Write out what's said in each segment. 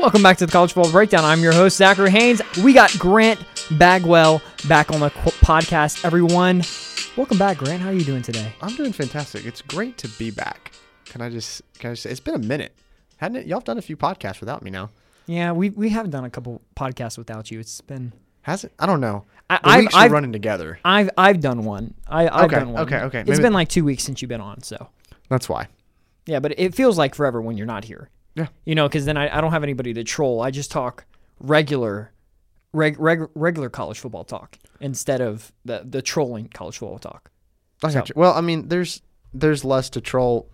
Welcome back to the College Football Breakdown. I'm your host, Zachary Haynes. We got Grant Bagwell back on the podcast. Everyone, welcome back, Grant. How are you doing today? I'm doing fantastic. It's great to be back. Can I just can I just say it's been a minute. Hadn't it? Y'all have done a few podcasts without me now. Yeah, we we haven't done a couple podcasts without you. It's been Has it? I don't know. I- The I've- weeks are I've- running together. I've I've done one. I I've Okay, done one. okay, okay. It's Maybe- been like two weeks since you've been on, so That's why. yeah. But it feels like forever when you're not here. Yeah. You know, because then I, I don't have anybody to troll. I just talk regular, reg, reg, regular college football talk instead of the the trolling college football talk. I So-. Well, I mean, there's there's less to troll.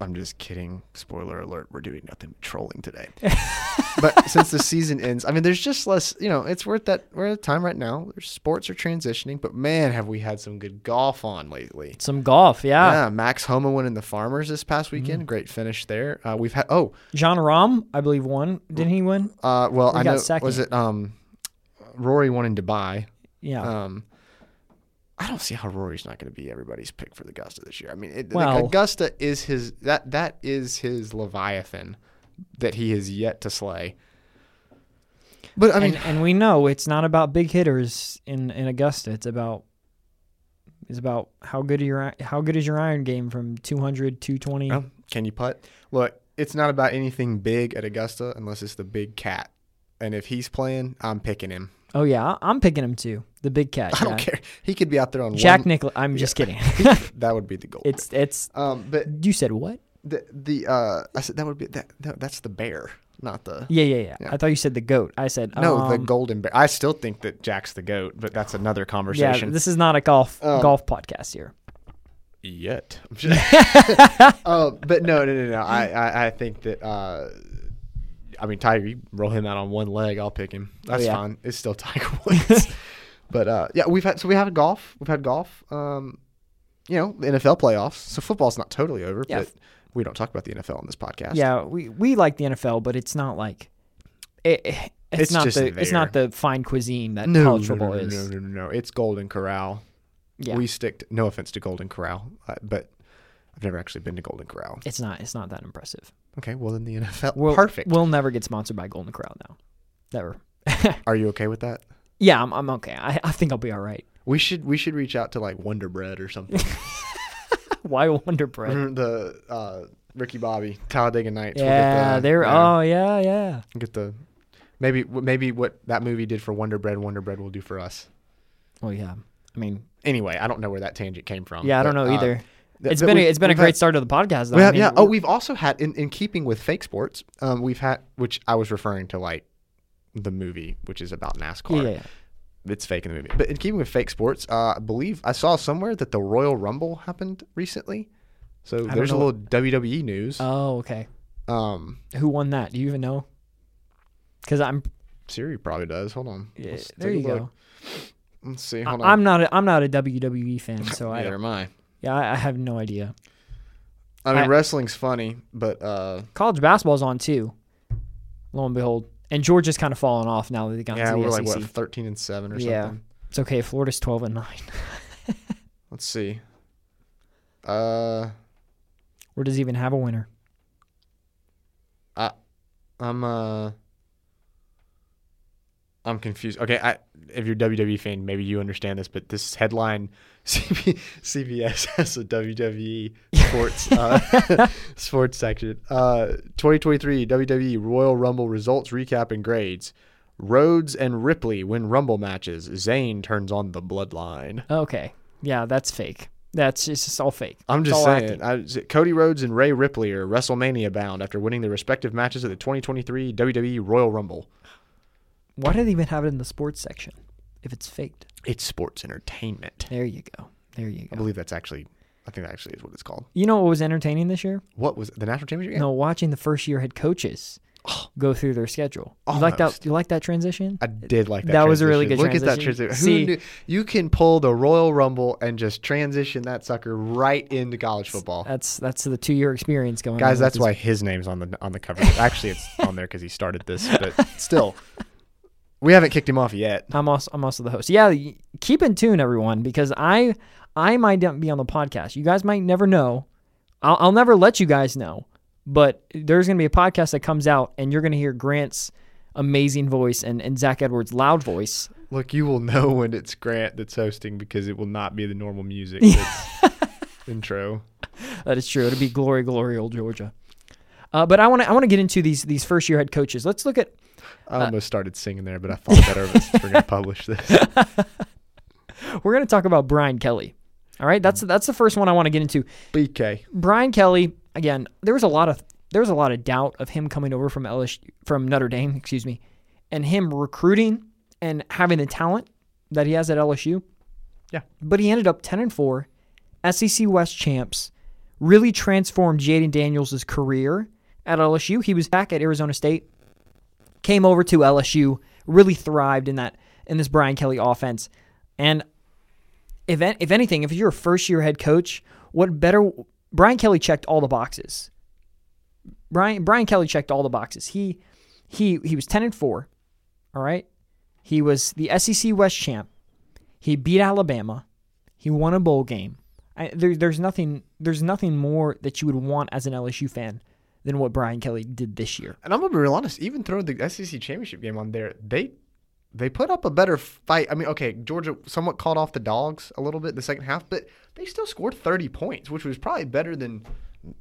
I'm just kidding. Spoiler alert: We're doing nothing but trolling today. but since the season ends, I mean, there's just less. You know, it's worth that. We're at a time right now. There's sports are transitioning, but man, have we had some good golf on lately. Some golf, yeah. Yeah, Max Homa won in the Farmers this past weekend. Great finish there. Uh, we've had oh, Jon Rahm, I believe, won. Didn't he win? uh, well, He I got know second. was it um, Rory won in Dubai. Yeah. Um, I don't see how Rory's not going to be everybody's pick for the Augusta this year. I mean, it, Well- like, Augusta is his that that is his Leviathan that he has yet to slay. But I mean, and, and we know it's not about big hitters in, in Augusta. It's about it's about how good are your how good is your iron game from 200, 220. well, can you putt? Look, it's not about anything big at Augusta unless it's the big cat. And if he's playing, I'm picking him. Oh yeah, I'm picking him too. The big cat. I don't care. He could be out there on Jack one. Nicklaus. I'm just kidding. that would be the goal. it's it's. um, but You said what? the the uh, I said that would be that, that that's the bear, not the Yeah, yeah, yeah, Yeah. I thought you said the goat. I said No, the um, golden bear. I still think that Jack's the goat, but that's another conversation. Yeah, this is not a golf Um, golf podcast here. Yet. uh, but no, no, no, no. I, I, I think that. Uh, I mean, Tiger, you roll him out on one leg, I'll pick him. That's yeah. fine. It's still Tiger Woods. but uh, yeah, we've had so we had golf. We've had golf. Um, you know, the NFL playoffs. So football's not totally over, Yeah. but we don't talk about the NFL on this podcast. Yeah, we we like the NFL, but it's not like it, it's, It's not the it's not the fine cuisine that No, college no, football no, no, is. no, no, no, no. It's Golden Corral. Yeah, We stick. To, no offense to Golden Corral, uh, but I've never actually been to Golden Corral. it's not it's not that impressive. Okay, well then the NFL. We'll, Perfect. We'll never get sponsored by Golden Corral now. Never. Are you okay with that? Yeah, I'm, I'm okay. I, I think I'll be all right. We should we should reach out to like Wonder Bread or something. Why Wonder Bread? The uh, Ricky Bobby Talladega Nights. we'll yeah, get the, they're oh yeah yeah. get the maybe maybe what that movie did for Wonder Bread, Wonder Bread will do for us. Well yeah. I mean Anyway, I don't know where that tangent came from. yeah, I don't know uh, either. Th- It's been a, it's been a great had- start to the podcast though. we I mean, yeah. Oh, we've also had in, in keeping with fake sports. Um, we've had which I was referring to like the movie, which is about NASCAR. yeah, yeah. it's fake in the movie. But in keeping with fake sports, uh, I believe I saw somewhere that the Royal Rumble happened recently. So don't there's a little WWE news. Oh okay. Um, Who won that? Do you even know? Because I'm Siri probably does. Hold on. yeah, there you go. Let's see. I, Hold on. I'm not a, I'm not a WWE fan, so I Neither am I. yeah I, I have no idea. I mean, I- wrestling's funny, but uh, College basketball's on too. Lo and behold, and Georgia's kind of fallen off now that they got yeah, into the we're like what, thirteen and seven or Yeah. something. It's okay. Florida's twelve and nine. Let's see. Uh, Or does it even have a winner? I'm uh, I'm confused. Okay, I if you're a WWE fan, maybe you understand this, but this headline, CB, CBS has a WWE sports uh, sports section. Uh, 2023 WWE Royal Rumble results recap and grades. Rhodes and Ripley win Rumble matches. Zayn turns on the Bloodline. Okay. Yeah, that's fake. That's it's just all fake. I'm It's just saying. I, Cody Rhodes and Rhea Ripley are WrestleMania bound after winning their respective matches at the 2023 WWE Royal Rumble. Why do they even have it in the sports section if it's faked? It's sports entertainment. There you go. There you go. I believe that's actually, I think that actually is what it's called. You know what was entertaining this year? What was it, the national championship game? No, watching the first year head coaches oh. go through their schedule. You like that? Almost. You like that transition? I did like that. That was a really good Look at that transition. transition. See- Who knew? You can pull the Royal Rumble and just transition that sucker right into college football. That's that's the two year experience going. on Guys, with that's this- why his name's on the on the cover. Actually, it's on there because he started this, but still, we haven't kicked him off yet. I'm also I'm also the host. Yeah, keep in tune, everyone, because I I might not be on the podcast. You guys might never know. I'll, I'll never let you guys know But there's going to be a podcast that comes out, and you're going to hear Grant's amazing voice and, and Zach Edwards' loud voice. Look, you will know when it's Grant that's hosting because it will not be the normal music that's intro. That is true. It'll be glory, glory, old Georgia. Uh, but I want to I want to get into these these first year head coaches. Let's look at I uh, almost started singing there, but I thought better of it we're going to publish this. we're going to talk about Brian Kelly. All right, that's that's the first one I want to get into. BK. Brian Kelly again. There was a lot of there was a lot of doubt of him coming over from LSU, from Notre Dame, excuse me, and him recruiting and having the talent that he has at LSU. Yeah. But he ended up 10 and 4, SEC West champs, really transformed Jayden Daniels' career at LSU. He was back at Arizona State, came over to LSU, really thrived in that in this Brian Kelly offense. And if if anything, if you're a first year head coach, what better Brian Kelly checked all the boxes. Brian Brian Kelly checked all the boxes. He he he was 10 and 4. All right? He was the SEC West champ. He beat Alabama. He won a bowl game. I, there, there's nothing there's nothing more that you would want as an LSU fan than what Brian Kelly did this year. And I'm gonna be real honest. Even throwing the SEC championship game on there, they they put up a better fight. I mean, okay, Georgia somewhat called off the dogs a little bit in the second half, but they still scored 30 points, which was probably better than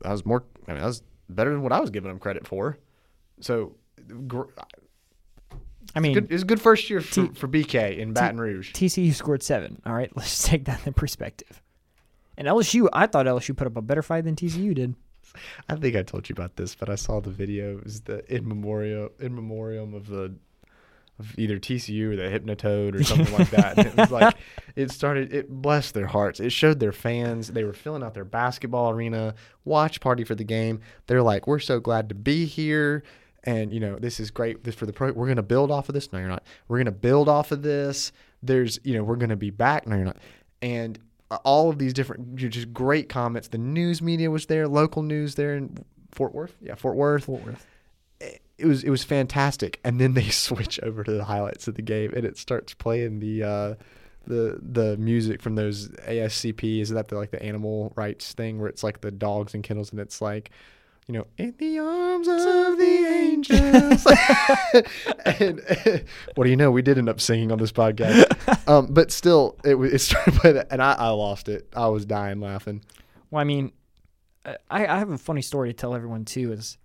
I was more. I mean, that was better than what I was giving them credit for. So, gr- I mean, good, it was a good first year for, for BK in Baton Rouge. TCU scored seven. All right, let's take that in perspective. And LSU, I thought LSU put up a better fight than TCU did. I think I told you about this, but I saw the video. It was the in memoriam in memoriam of the of either TCU or the Hypnotoad or something like that. And it was like it started. It blessed their hearts. It showed their fans. They were filling out their basketball arena watch party for the game. They're like, "We're so glad to be here." And you know this is great. This for the pro. We're gonna build off of this. No, you're not. We're gonna build off of this. There's, you know, we're gonna be back. No, you're not. And all of these different, just great comments. The news media was there, local news there in Fort Worth. Yeah, Fort Worth. Fort Worth. It was it was fantastic. And then they switch over to the highlights of the game, and it starts playing the uh, the the music from those ASCP. Is that the like the animal rights thing where it's like the dogs and kennels, and it's like you know, in the arms of the angels. and, and, what do you know? We did end up singing on this podcast. Um, but still, it, it started by that, and I, I lost it. I was dying laughing. Well, I mean, I, I have a funny story to tell everyone too. Is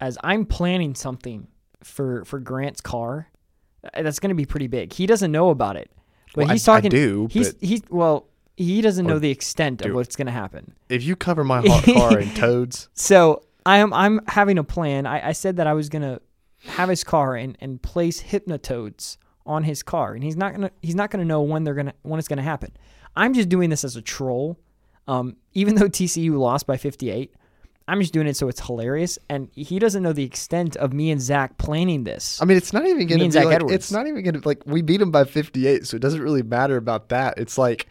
as I'm planning something for for Grant's car, uh, that's going to be pretty big. He doesn't know about it, but Well, I- he's I talking. do, He's he's well. He doesn't know the extent of what's going to happen. If you cover my hot car in toads, So I am I'm having a plan. I, I said that I was gonna have his car and, and place hypnotoads on his car, and he's not gonna he's not gonna know when they're gonna when it's gonna happen. I'm just doing this as a troll. Um, even though TCU lost by 58, I'm just doing it so it's hilarious, and he doesn't know the extent of me and Zach planning this. I mean, it's not even going to be Zach like, Edwards. it's not even going to like we beat him by 58, so it doesn't really matter about that. It's like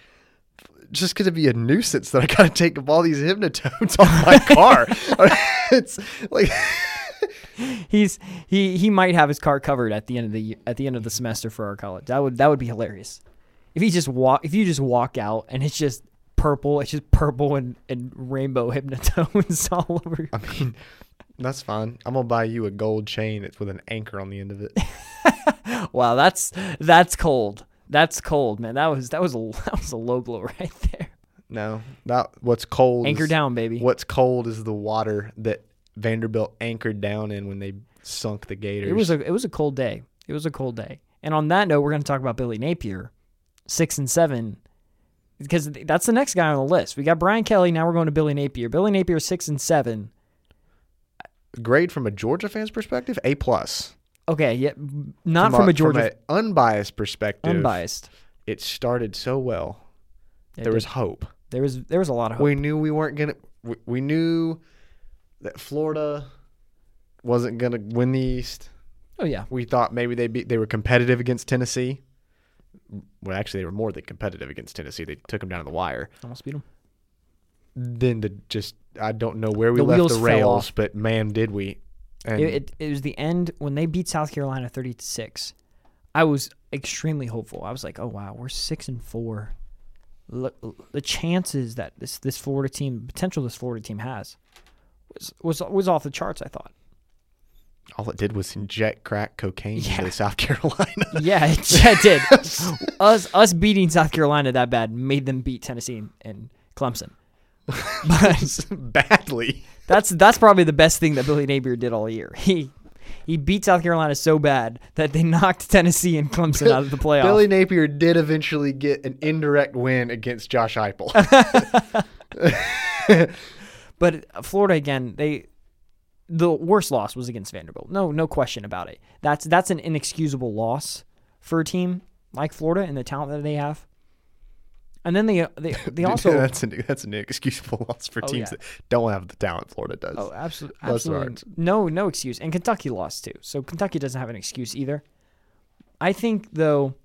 just going to be a nuisance that I got to take up all these hypnotoads on my car. it's like He's he he might have his car covered at the end of the at the end of the semester for our college. That would that would be hilarious. If he just walk if you just walk out and it's just purple, it's just purple and, and rainbow hypnotoads all over. I mean, that's fine. I'm gonna buy you a gold chain. It's with an anchor on the end of it. Wow, that's that's cold. That's cold, man. That was that was a that was a low blow right there. No, that what's cold. Anchor is, down, baby. What's cold is the water that Vanderbilt anchored down in when they sunk the Gators. It was a it was a cold day. It was a cold day. And on that note, we're going to talk about Billy Napier, six and seven, because that's the next guy on the list. We got Brian Kelly. Now we're going to Billy Napier. Billy Napier six and seven. grade from a Georgia fan's perspective, A plus. Okay, yeah, not from, a Georgia from an unbiased perspective. unbiased. It started so well. It there was hope. there was there was a lot of hope. We knew we weren't gonna. We, we knew that Florida wasn't gonna win the East. oh yeah, We thought maybe they be, they were competitive against Tennessee. Well, actually, they were more than competitive against Tennessee. They took them down to the wire. almost beat him. Then the just I don't know where we The left the rails, but man, did we! And It, it, it was the end when they beat South Carolina thirty to six. I was extremely hopeful. I was like, oh wow, we're six and four. Look, the chances that this this Florida team, potential this Florida team has, was was was off the charts. I thought. All it did was inject crack cocaine into South Carolina. Yeah, it, yeah, it did. us us beating South Carolina that bad made them beat Tennessee and, and Clemson. But Badly. That's that's probably the best thing that Billy Napier did all year. He he beat South Carolina so bad that they knocked Tennessee and Clemson out of the playoff. Billy Napier did eventually get an indirect win against Josh Heupel. But Florida again, they the worst loss was against Vanderbilt. No, no question about it. That's that's an inexcusable loss for a team like Florida and the talent that they have. And then they they they also that's an that's an inexcusable loss for Oh, teams yeah. that don't have the talent Florida does. oh absolutely absolutely no no excuse. And Kentucky lost too, so Kentucky doesn't have an excuse either. I think though,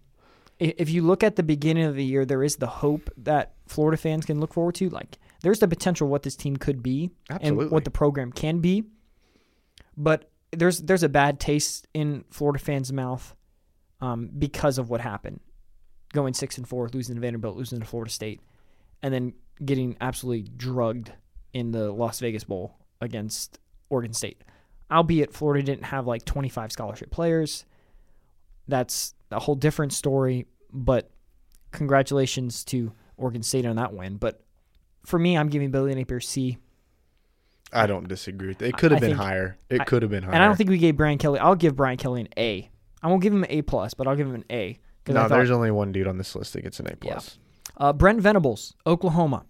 if you look at the beginning of the year, there is the hope that Florida fans can look forward to. Like there's the potential what this team could be and what the program can be. But there's there's a bad taste in Florida fans' mouth um, because of what happened, going six and four, losing to Vanderbilt, losing to Florida State, and then getting absolutely drugged in the Las Vegas Bowl against Oregon State. Albeit Florida didn't have like 25 scholarship players. That's a whole different story. But congratulations to Oregon State on that win. But for me, I'm giving Billy Napier C. I don't disagree with that. It could have I been think- higher. It could have been higher. And I don't think we gave Brian Kelly. I'll give Brian Kelly an A. I won't give him an A plus, but I'll give him an A. no, thought- there's only one dude on this list that gets an A plus. Uh, Brent Venables, Oklahoma,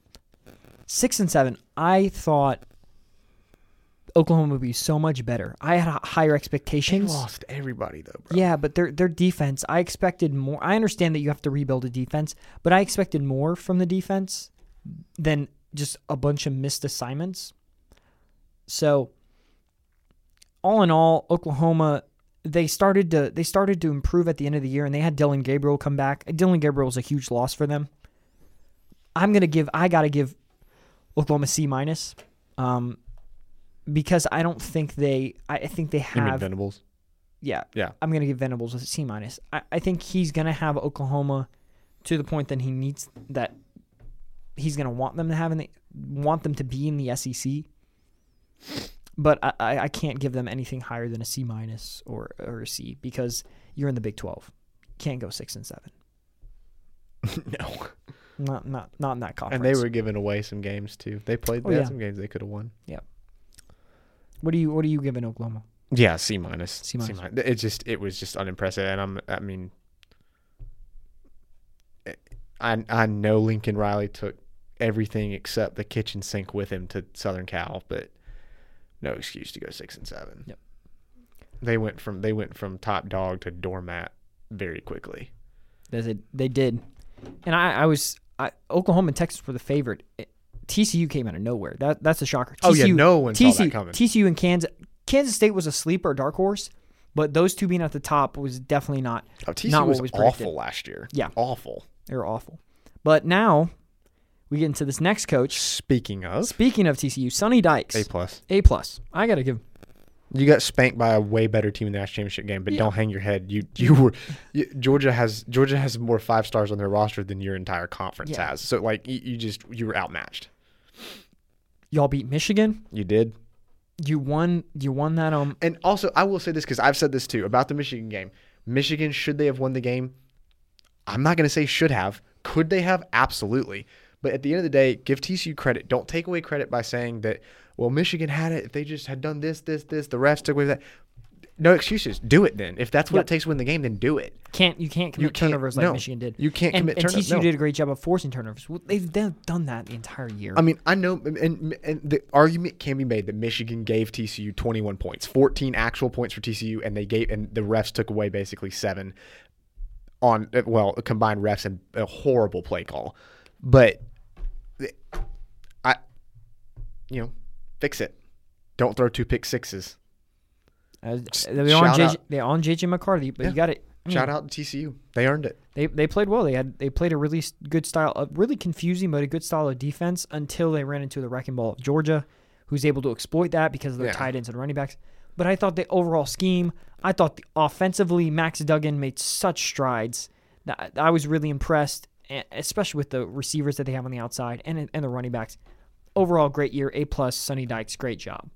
six and seven. I thought Oklahoma would be so much better. I had higher They expectations. lost everybody though, bro. Yeah, but their their defense, I expected more. I understand that you have to rebuild a defense, but I expected more from the defense than just a bunch of missed assignments. So, all in all, Oklahoma they started to they started to improve at the end of the year, and they had Dillon Gabriel come back. Dillon Gabriel was a huge loss for them. I'm gonna give I gotta give Oklahoma C minus, um, because I don't think they I I think they You mean have Venables? yeah. Yeah. I'm gonna give Venables a C minus. I, I think he's gonna have Oklahoma to the point that he needs that he's gonna want them to have in the want them to be in the SEC. But I, I, can't give them anything higher than a C minus or or a C because you're in the Big Twelve. Can't go six and seven. no. Not not not in that conference. And they were giving away some games too. They played. Oh, They yeah. had some games they could have won. Yeah. What do you what do you give in Oklahoma? Yeah, C minus. C minus. It just it was just unimpressive, and I'm I mean, I I know Lincoln Riley took everything except the kitchen sink with him to Southern Cal, but no excuse to go six and seven. Yep. They went from they went from top dog to doormat very quickly. They they did, and I I was I, Oklahoma and Texas were the favorite. It- TCU came out of nowhere. That that's a shocker. Oh, yeah, TCU no one saw TCU, that coming. TCU and Kansas Kansas State was a sleeper dark horse, but those two being at the top was definitely not. Oh, TCU Not what was, was predicted. awful last year. Yeah. awful. They were awful. But now we get into this next coach. Speaking of Speaking of TCU, Sonny Dykes, A plus, A plus. I gotta give. you got spanked by a way better team in the national championship game, but Yeah. don't hang your head. You you were you, Georgia has Georgia has more five stars on their roster than your entire conference Yeah. has. So like you, you just you were outmatched. Y'all beat Michigan. You did. You won. You won that. Um. And also, I will say this because I've said this too about the Michigan game. Michigan, should they have won the game? I'm not going to say should have. Could they have? Absolutely. But at the end of the day, give TCU credit. Don't take away credit by saying that, well, Michigan had it. If they just had done this, this, this, the refs took away that. No excuses. Do it then. If that's what Yep. it takes to win the game, then do it. Can't you can't commit can't- turnovers like no. Michigan did. You can't and, commit and turnovers. TCU No. did a great job of forcing turnovers. Well, They've, they've done that the entire year. I mean, I know, and, and the argument can be made that Michigan gave TCU 21 points, 14 actual points for TCU, and they gave, and the refs took away basically seven on, well, combined refs and a horrible play call. But you know, fix it. Don't throw two pick sixes. Uh, they're on JJ, they're on JJ McCarthy, but Yeah. you got it. I mean, Shout out to TCU. They earned it. They they played well. They had they played a really good style, a really confusing but a good style of defense until they ran into the wrecking ball of Georgia, who's able to exploit that because of their Yeah. tight ends and running backs. But I thought the overall scheme, I thought the, offensively, Max Duggan made such strides that I was really impressed, especially with the receivers that they have on the outside and and the running backs. Overall great year, A plus. Sonny Dykes, great job.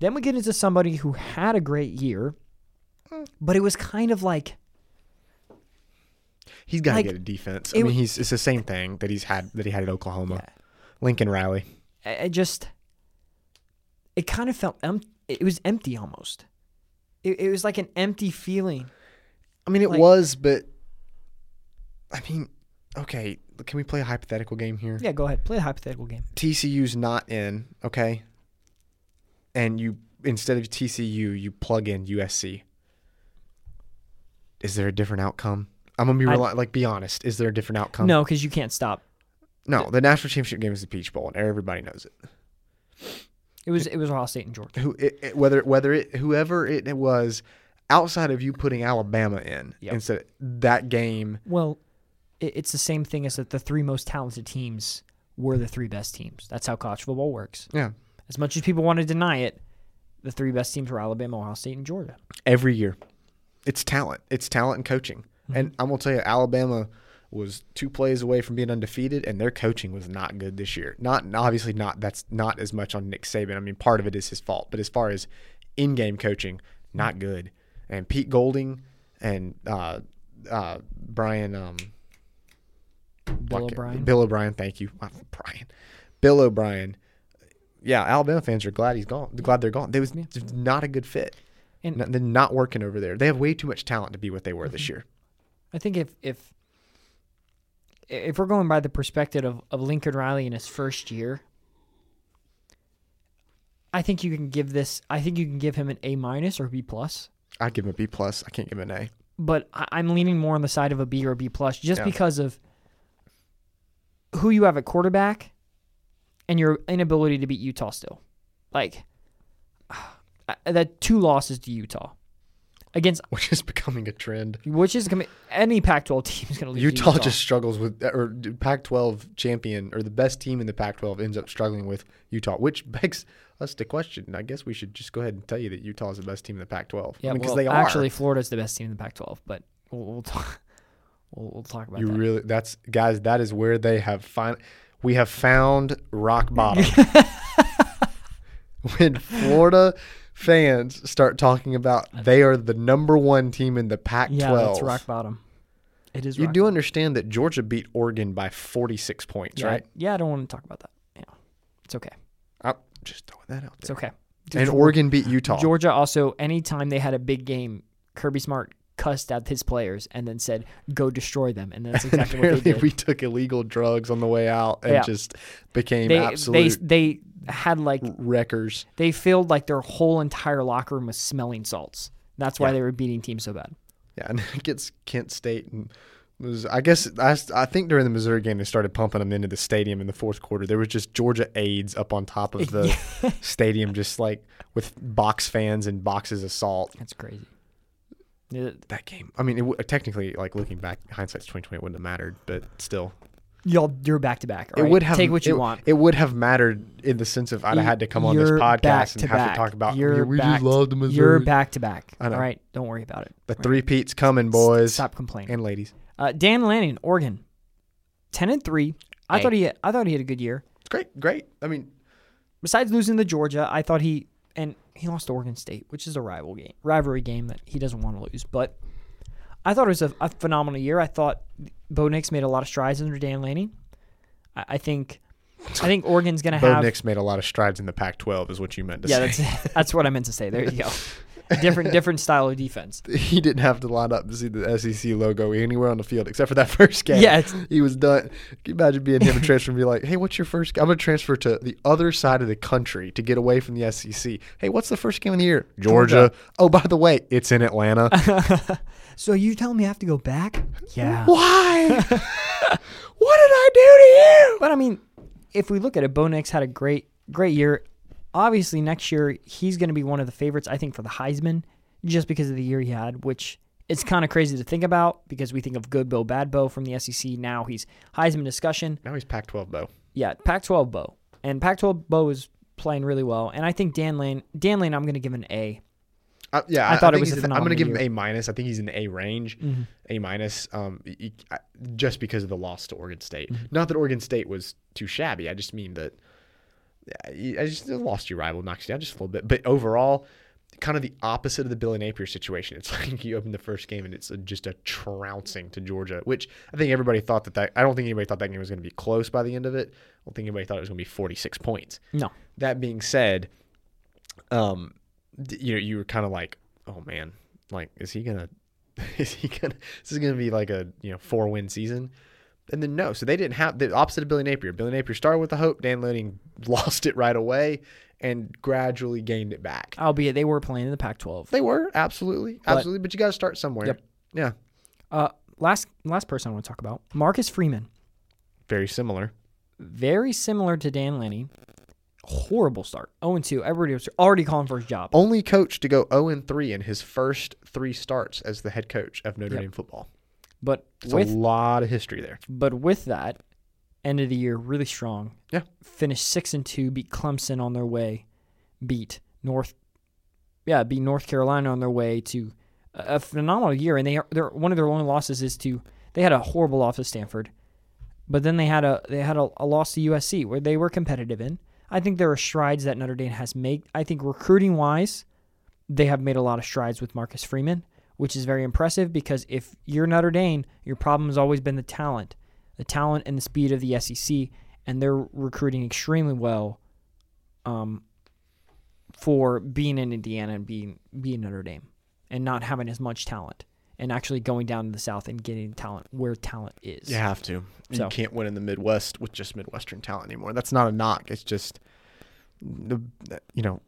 Then we get into somebody who had a great year, but it was kind of like He's got to Like, get a defense. it I mean, he's it's the same thing that he's had that he had at Oklahoma. Yeah. Lincoln Riley. I I just it kind of felt em- it was empty almost. It, it was like an empty feeling. I mean, it Like- was, but I mean, okay. Can we play a hypothetical game here? Yeah, go ahead. Play a hypothetical game. TCU's not in, okay? And you instead of TCU, you plug in USC. Is there a different outcome? I'm gonna be I- like be honest. Is there a different outcome? No, because you can't stop. No, the national championship game is the Peach Bowl, and everybody knows it. It was it was Ohio State and Georgia. Who it, it- whether whether it whoever it, was, outside of you putting Alabama in, Yep. instead that game. Well, it's the same thing as that the three most talented teams were the three best teams. That's how college football works. Yeah, As much as people want to deny it, the three best teams were Alabama, Ohio State, and Georgia. every year. It's talent. It's talent and coaching. Mm-hmm. And I'm gonna tell you, Alabama was two plays away from being undefeated, and their coaching was not good this year. Not obviously not. That's not as much on Nick Saban. I mean, part of it is his fault, but as far as in-game coaching, not good. And Pete Golding and uh, uh, Brian um, Bill O'Brien. Bill O'Brien, thank you, Brian. Bill O'Brien. Yeah, Alabama fans are glad he's gone. Glad they're gone. They was Yeah. not a good fit. And- they're not working over there. They have way too much talent to be what they were Mm-hmm. this year. I think if if if we're going by the perspective of, of Lincoln Riley in his first year, I think you can give this. I think you can give him an A minus or B plus. I'd give him a B plus. I can't give him an A. But I, I'm leaning more on the side of a B or a B plus, just Yeah. because of who you have at quarterback and your inability to beat Utah. Still, like I- that two losses to Utah against Which is becoming a trend. which is gonna any Pac-12 team is gonna lose. Utah, Utah just struggles with, or Pac-12 champion or the best team in the Pac-12 ends up struggling with Utah, which begs us to question. I guess we should just go ahead and tell you that Utah is the best team in the Pac-12. Yeah, because well, they are. actually Florida's the best team in the Pac-12, but we'll, we'll talk. We'll, we'll talk about that. you that. really that's guys. That is where they have find. We have found rock bottom. when Florida fans start talking about they are the number one team in the Pac-12. yeah, that's rock bottom. It is. You do bottom. understand that Georgia beat Oregon by 46 points, yeah, right? Yeah, I don't want to talk about that. Yeah, it's okay. I'm just throwing that out there. It's okay. And Geor- Oregon beat Utah. Georgia also, anytime they had a big game, Kirby Smart cussed at his players and then said, "Go destroy them," and that's exactly what they did. we took illegal drugs on the way out and Yeah. just became they, they they had like wreckers. they filled like their whole entire locker room with smelling salts. That's why Yeah. they were beating teams so bad. Yeah, and it gets Kent State and was I guess I, I think during the Missouri game they started pumping them into the stadium in the fourth quarter. There was just Georgia aides up on top of the stadium, just like with box fans and boxes of salt. That's crazy. Yeah, That game, I mean, it, technically, like looking back, hindsight's twenty twenty, it wouldn't have mattered, but still, Y'all, you're back to back. it would have take what you it, want. It would have mattered in the sense of I'd have had to come on this You're back podcast and to have back. to talk about. You're "Yeah, we back just loved the You're back to back. All right, don't worry about it. The Right. three peats coming, boys Stop complaining. and ladies. Uh, Dan Lanning, Oregon, ten and three. I Hey. thought he had, I thought he had a good year. It's great, great. I mean, Besides losing to Georgia, I thought he and he lost to Oregon State, which is a rival game, rivalry game that he doesn't want to lose. But I thought it was a, a phenomenal year. I thought Bo Nix made a lot of strides under Dan Lanning. I, I think I think Oregon's gonna have. Bo Nix made a lot of strides in the Pac-12, is what you meant to yeah, say. that's that's what I meant to say. There you go. different different style of defense. he didn't have to line up to see the SEC logo anywhere on the field except for that first game. Yeah, he was done. Can you imagine being him and transfer and be like, "Hey, what's your first? Game? I'm gonna transfer to the other side of the country to get away from the SEC. Hey, what's the first game of the year? Georgia. Oh, by the way, it's in Atlanta. So you telling me I have to go back? Yeah. Why? what did I do to you? But I mean, if we look at it, Bo Nix had a great, great year. Obviously, next year he's going to be one of the favorites, I think, for the Heisman, just because of the year he had, which it's kind of crazy to think about because we think of good Bo, bad Bo from the SEC. Now he's Heisman discussion. Now he's Pac-12 Bo. Yeah, Pac-12 Bo, and Pac-12 Bo is playing really well. And I think Dan Lane, Dan Lane, I'm going to give an A. Uh, yeah, I thought it was a an- I'm gonna give him. A minus. I think he's in the A range, Mhm. A minus. Um, I- just because of the loss to Oregon State. Mm-hmm. Not that Oregon State was too shabby. I just mean that. I just lost your rival, knocks you down just a little bit. But overall, kind of the opposite of the Billy Napier situation. It's like you open the first game and it's a, just a trouncing to Georgia, which I think everybody thought that that. I don't think anybody thought that game was going to be close by the end of it. I don't think anybody thought it was going to be 46 points. No. That being said, um, you know, you were kind of like, oh man, like, is he gonna, is he gonna, this is gonna be like a you know four win season, and then no, so they didn't have the opposite of Billy Napier. Billy Napier started with the hope, Dan Lanning lost it right away, and gradually gained it back. Albeit they were playing in the Pac-12. They were absolutely, But- absolutely, but you got to start somewhere. Yep. Yeah, Uh, last last person I want to talk about, Marcus Freeman. very similar. Very similar to Dan Lenny. Horrible start. 0 2. Everybody was already calling for his job. Only coach to go 0 and 3 in his first three starts as the head coach of Notre Yep. Dame football. But It's with a lot of history there. but with that, end of the year really strong. Yeah. Finished six and two, beat Clemson on their way, beat North yeah, beat North Carolina on their way to a phenomenal year. And they are their one of their only losses is to they had a horrible loss to Stanford. But then they had a they had a, a loss to USC where they were competitive in. I think there are strides that Notre Dame has made. I think recruiting wise, they have made a lot of strides with Marcus Freeman, which is very impressive because if you're Notre Dame, your problem has always been the talent, the talent and the speed of the SEC, and they're recruiting extremely well, um, for being in Indiana and being being Notre Dame, and not having as much talent, and actually going down to the South and getting talent where talent is. You have to. So- You can't win in the Midwest with just Midwestern talent anymore. That's not a knock. It's just the you know.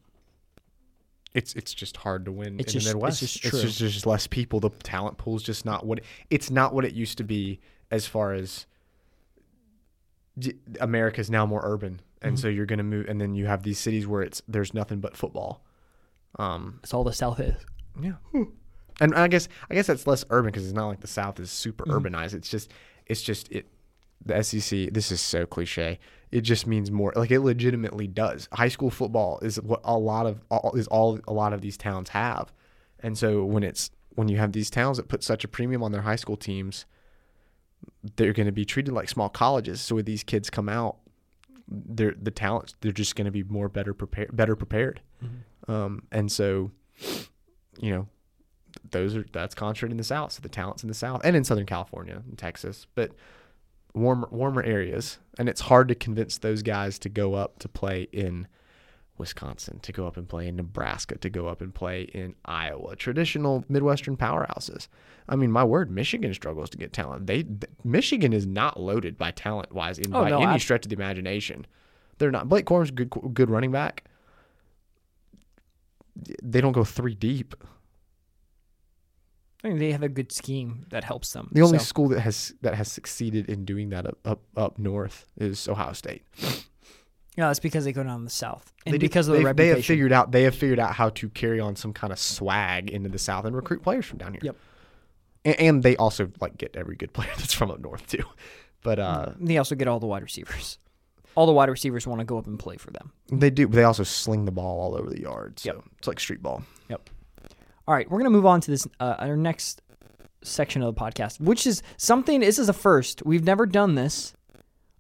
It's it's just hard to win It's in just- the it's Midwest. just It's just just less people. The talent pool's just not what it's not what it used to be. As far as d- America's now more urban, and Mhm. so you're gonna move, and then you have these cities where it's there's nothing but football. Um, That's all the South is. yeah. And I guess I guess that's less urban because it's not like the South is super Mhm. urbanized. It's just it's just it the SEC. This is so cliche. It just means more. Like it legitimately does. High school football is what a lot of all, is all a lot of these towns have, and so when it's when you have these towns that put such a premium on their high school teams, they're going to be treated like small colleges. So when these kids come out, they're the talents. They're just going to be more better prepared. Better prepared. Um, and so, you know, those are that's concentrated in the South. So the talents in the South and in Southern California and Texas, but warmer warmer areas. And it's hard to convince those guys to go up to play in Wisconsin, to go up and play in Nebraska, to go up and play in Iowa, traditional Midwestern powerhouses. I mean, my word, Michigan struggles to get talent. They th- Michigan is not loaded by talent wise in Oh, by no, any I- stretch of the imagination. They're not. Blake Corum's good good running back. They don't go three deep. I mean, they have a good scheme that helps them. The only So- school that has that has succeeded in doing that up up, up north is Ohio State. yeah, it's because they go down the South and They do- because of the reputation. They have figured out they have figured out how to carry on some kind of swag into the South and recruit players from down here. Yep. And, and they also like get every good player that's from up north too. But uh, they also get all the wide receivers. All the wide receivers want to go up and play for them. they do. But they also sling the ball all over the yard. So Yep. it's like street ball. All right, we're gonna move on to this uh, our next section of the podcast, which is something. This is a first. We've never done this.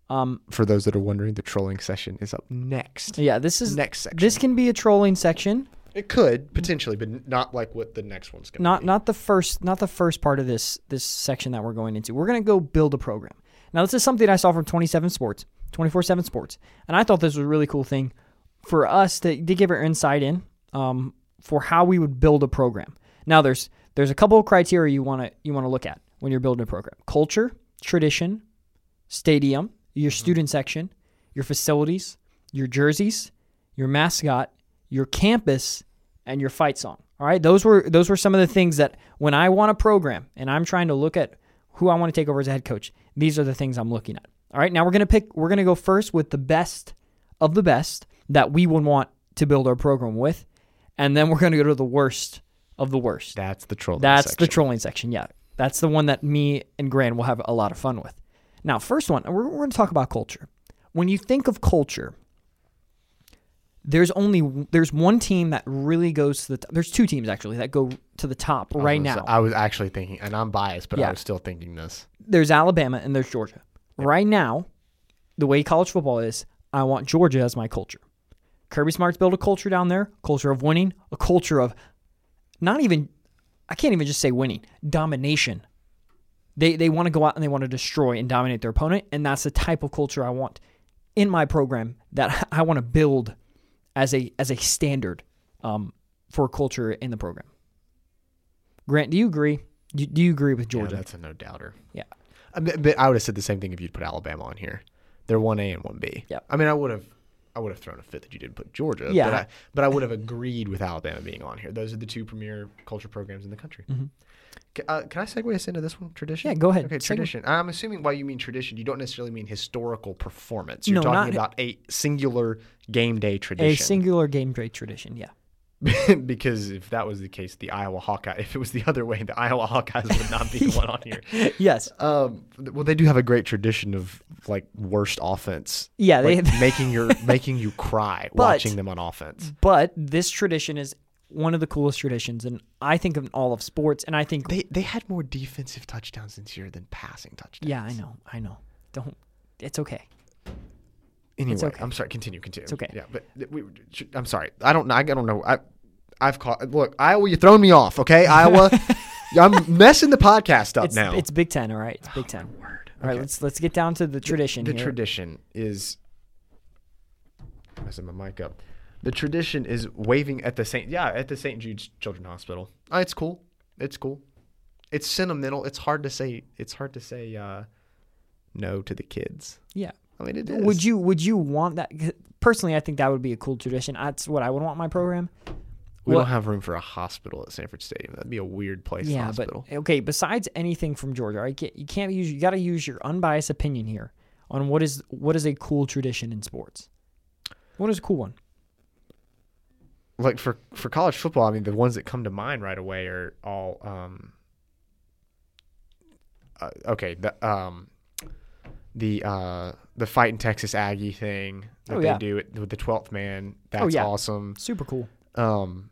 Um, For those that are wondering, the trolling session is up next. yeah, this is next section. this can be a trolling section. it could potentially, but not like what the next one's going to Not be. not the first not the first part of this this section that we're going into. We're gonna go build a program. Now this is something I saw from 27 Sports, 24/7 Sports, and I thought this was a really cool thing for us to, to give our insight in um, for how we would build a program. Now there's there's a couple of criteria you want to you want to look at when you're building a program: culture, tradition, stadium, your mm-hmm. student section, your facilities, your jerseys, your mascot, your campus, and your fight song. All right, those were those were some of the things that when I want a program and I'm trying to look at who I want to take over as a head coach, these are the things I'm looking at. All right, now we're gonna pick. We're gonna go first with the best of the best that we would want to build our program with, and then we're gonna go to the worst of the worst. That's the trolling. Section. That's the trolling section. Yeah, that's the one that me and Grant will have a lot of fun with. Now, first one, we're, we're going to talk about culture. When you think of culture, There's only there's one team that really goes to the. T- there's two teams actually that go to the top I was right now. I was actually thinking, and I'm biased, but Yeah. I was still thinking this. there's Alabama and there's Georgia. Right now, the way college football is, I want Georgia as my culture. Kirby Smart's built a culture down there, culture of winning, a culture of not even I can't even just say winning, domination. They they want to go out and they want to destroy and dominate their opponent, and that's the type of culture I want in my program that I want to build as a as a standard um, for culture in the program. Grant, do you agree? Do, do you agree with Yeah, Georgia? that's a no doubter. Yeah. I, but I would have said the same thing if you'd put Alabama on here. They're one A and one B. Yep. I mean, I would have, I would have thrown a fit that you didn't put Georgia. Yeah. But I, but I would have agreed with Alabama being on here. Those are the two premier culture programs in the country. Mhm. Ca- uh, can I segue us into this one? Tradition. Yeah, go ahead. Okay, Segue. tradition. I'm assuming why you mean tradition, you don't necessarily mean historical performance. You're No, talking not- about a singular game day tradition. A singular game day tradition, yeah. because if that was the case, the Iowa Hawkeye, if it was the other way, the Iowa Hawkeyes would not be the one on here. Yes. Um, well, they do have a great tradition of like worst offense. Yeah, they like, making your making you cry But- watching them on offense. but this tradition is one of the coolest traditions and I think of all of sports and I think They they had more defensive touchdowns this year than passing touchdowns. Yeah, I know. I know. Don't it's okay. Anyway, okay. I'm sorry. Continue. Continue. It's okay. Yeah, but we, I'm sorry. I don't know. I don't know. I I've caught. Look, Iowa, you're throwing me off. Okay, Iowa, I'm messing the podcast up It's now. it's Big 10, all right? It's Big 10. Word. All right, Okay. let's let's get down to the tradition the here. tradition is messing my mic up. The tradition is waving at the Saint yeah at the St. Jude's Children's Hospital. Oh, it's cool. It's cool. It's sentimental. It's hard to say. It's hard to say uh, no to the kids. yeah. I mean, it is. Would you would you want that personally I think that would be a cool tradition. That's what I would want my program. We what- don't have room for a hospital at Sanford Stadium. That'd be a weird place. Yeah, hospital. but okay. Besides anything from Georgia, right? You can't use. You got to use your unbiased opinion here on what is what is a cool tradition in sports. What is a cool one? like for for college football, I mean, the ones that come to mind right away are all um. Uh, okay, the um, the uh the fight in Texas Aggie thing that Oh, they do it with the twelfth man. That's yeah. awesome. Super cool. Um,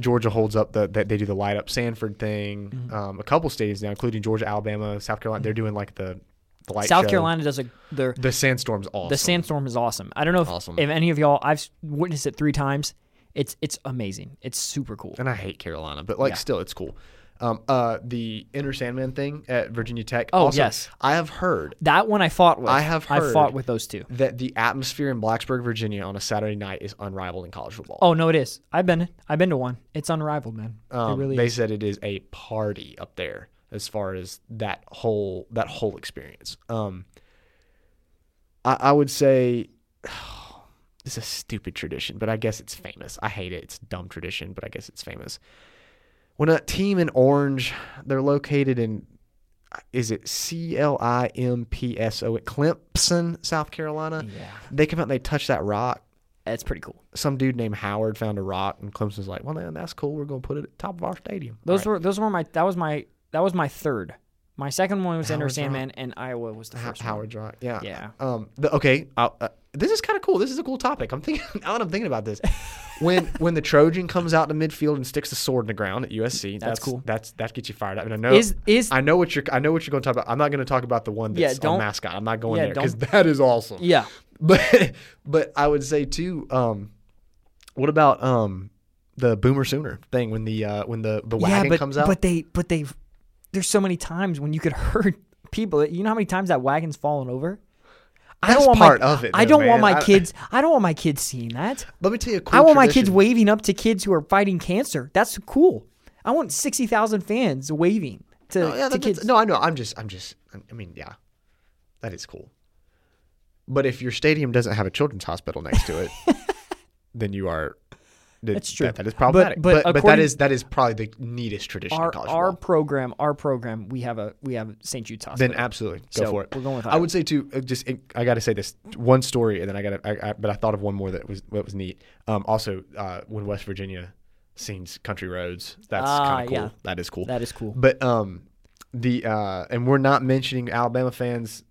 Georgia holds up the that they do the light up Sanford thing. Mhm. Um, a couple stadiums now, including Georgia, Alabama, South Carolina, they're doing like the the light South show. Carolina does a their The sandstorm's awesome. the sandstorm is awesome. I don't know if, Awesome. if any of y'all I've witnessed it three times. It's it's amazing. It's super cool. and I hate Carolina, but like Yeah. still, it's cool. Um, uh, the Enter Sandman thing at Virginia Tech. Oh, also, yes. I have heard That one I fought with. I have I fought with those two. that the atmosphere in Blacksburg, Virginia, on a Saturday night is unrivaled in college football. Oh no, it is. I've been I've been to one. It's unrivaled, man. um, it really they is. said it is a party up there as far as that whole that whole experience. Um, I, I would say is a stupid tradition, but I guess it's famous. I hate it. It's a dumb tradition, but I guess it's famous. When a team in orange, they're located in is it C L I M P S O at Clemson, South Carolina. Yeah, They come out and they touch that rock. That's pretty cool. Some dude named Howard found a rock, and Clemson's like, "Well, man, that's cool. We're gonna put it at the top of our stadium." Those All were those were my that was my that was my third. My second one was Enter Howard's Sandman, and Iowa was the first Ho- Howard's rock. Yeah. Yeah. Um. The, okay. Uh, this is kind of cool. This is a cool topic. I'm thinking. Now that I'm thinking about this, when when the Trojan comes out to midfield and sticks the sword in the ground at USC, that's, cool. That's that gets you fired up. And I know Is is I know what you're I know what you're going to talk about. I'm not going to talk about the one Yeah, that's don't- on mascot. I'm not going yeah, there because that is awesome. yeah. But but I would say too. Um, what about um the Boomer Sooner thing when the uh when the the wagon yeah, but, comes out? But they but they there's so many times when you could hurt people. You know how many times that wagon's fallen over? I That's don't want part my, of it, I don't want my I- kids. I don't want my kids seeing that. Let me tell you a cool I want my kids waving up to kids who are fighting cancer. That's cool. I want sixty thousand fans waving to, No, yeah, to kids. no, I know. I'm just, I'm just. I mean, yeah, that is cool. But if your stadium doesn't have a children's hospital next to it, then you are. That- That's true. That, that is problematic. but But, but, that according- is that is probably the neatest tradition our in college our football. program, our program, we have a we have St. Jude's Then absolutely go So, for it. we're going with I would say too. uh, Just I got to say this one story, and then I got to. I, I, but I thought of one more that was that was neat. Um, also, uh, when West Virginia sings "Country Roads," that's Ah, kind of cool. yeah. That is cool. that is cool. But um, the uh, and we're not mentioning Alabama fans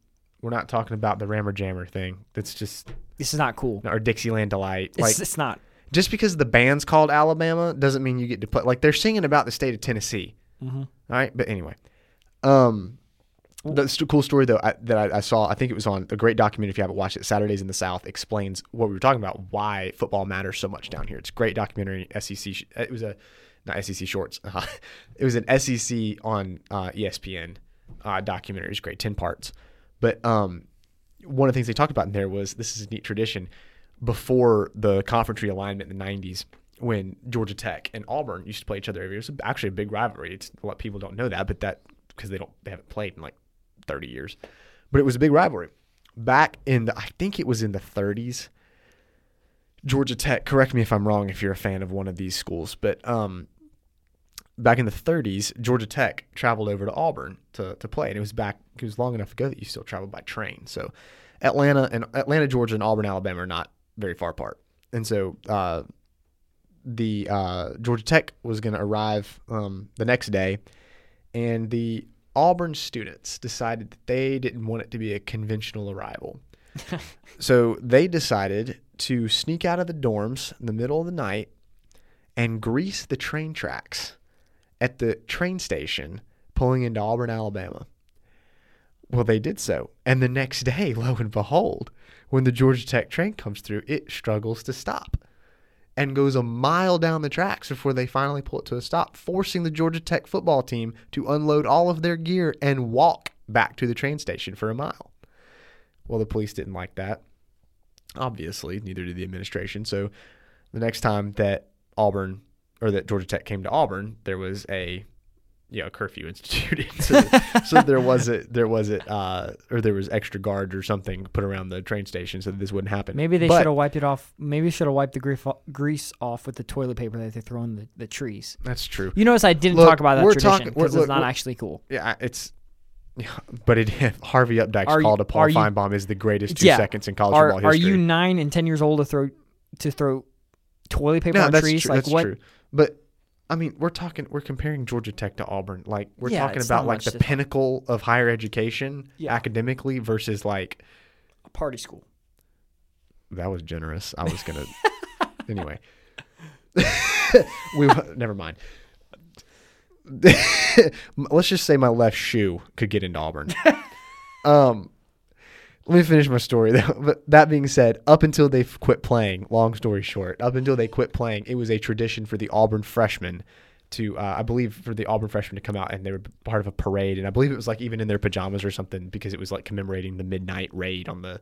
We're not talking about the Rammer Jammer thing. That's just This is not cool. or Dixieland Delight. It's, Like it's not. Just because the band's called Alabama doesn't mean you get to play. Like they're singing about the state of Tennessee. Mm-hmm. All right, but anyway, um, that's a cool story though I, that I, I saw. I think it was on a great documentary. If you haven't watched it, Saturdays in the South explains what we were talking about, why football matters so much down here. It's a great documentary. SEC. It was a not SEC shorts. it was an SEC on uh, ESPN uh, documentary. It's great, ten parts. But um, one of the things they talked about in there was this is a neat tradition. Before the conference realignment in the '90s, when Georgia Tech and Auburn used to play each other every year, it was actually a big rivalry. It's a lot of people don't know that, but that because they don't they haven't played in like 30 years. But it was a big rivalry. Back in the I think it was in the 30s. Georgia Tech, correct me if I'm wrong if you're a fan of one of these schools, but um back in the 30s, Georgia Tech traveled over to Auburn to, to play, and it was back. It was long enough ago that you still traveled by train. So, Atlanta and Atlanta, Georgia, and Auburn, Alabama are not very far apart, and so uh, the uh, Georgia Tech was going to arrive um, the next day, and the Auburn students decided that they didn't want it to be a conventional arrival. so they decided to sneak out of the dorms in the middle of the night and grease the train tracks at the train station pulling into Auburn, Alabama. Well, they did so. And the next day, lo and behold, when the Georgia Tech train comes through, it struggles to stop and goes a mile down the tracks before they finally pull it to a stop, forcing the Georgia Tech football team to unload all of their gear and walk back to the train station for a mile. Well, the police didn't like that. Obviously, neither did the administration. So the next time that Auburn or that Georgia Tech came to Auburn, there was a you know curfew instituted. so, so there wasn't there wasn't uh, or there was extra guards or something put around the train station so that this wouldn't happen. Maybe they should have wiped it off. Maybe should have wiped the grease off, grease off with the toilet paper that they throw in the, the trees. That's true. You notice I didn't Look, talk about that we're tradition because it's look, not actually cool. Yeah, it's. Yeah, but it Harvey Updike's Are you- call to Paul are you- is the greatest two Yeah. seconds in college Are football are you nine and ten years old to throw to throw toilet paper no, on that's trees? true. like that's what? true. But I mean, we're talking. We're comparing Georgia Tech to Auburn. Like we're Yeah, talking about like the to- pinnacle of higher education Yeah. academically versus like A party school. that was generous. I was gonna anyway. we never mind. Let's just say my left shoe could get into Auburn. um, let me finish my story. though. But that being said, up until they quit playing, long story short, up until they quit playing, it was a tradition for the Auburn freshmen to, uh, I believe, for the Auburn freshmen to come out and they were part of a parade, and I believe it was like even in their pajamas or something because it was like commemorating the midnight raid on the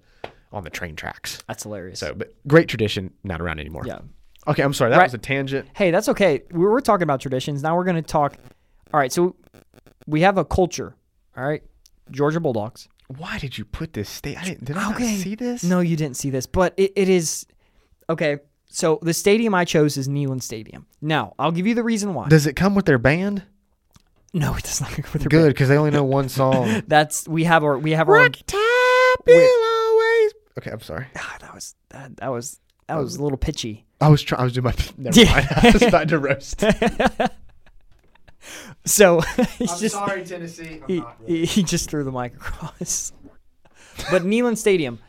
on the train tracks. That's hilarious. So, but great tradition, not around anymore. yeah. Okay, I'm sorry. That Right. was a tangent. Hey, that's okay. We We're talking about traditions. Now we're going to talk. All right. So we have a culture. All right. Georgia Bulldogs. Why did you put this state? I didn't. Did I Okay. not see this? No, you didn't see this, but it, it is okay. So the stadium I chose is Neyland Stadium. Now I'll give you the reason why. Does it come with their band? no, it does not. Go with their band. Good, because they only know one song. That's we have our we have our. Top, always. Okay, I'm sorry. Ah, that was that, that was that was a little pitchy. I was trying. I was doing my. Never mind. I was about to roast. So he's just sorry, Tennessee. I'm he, he, he just threw the mic across. but Neyland Stadium,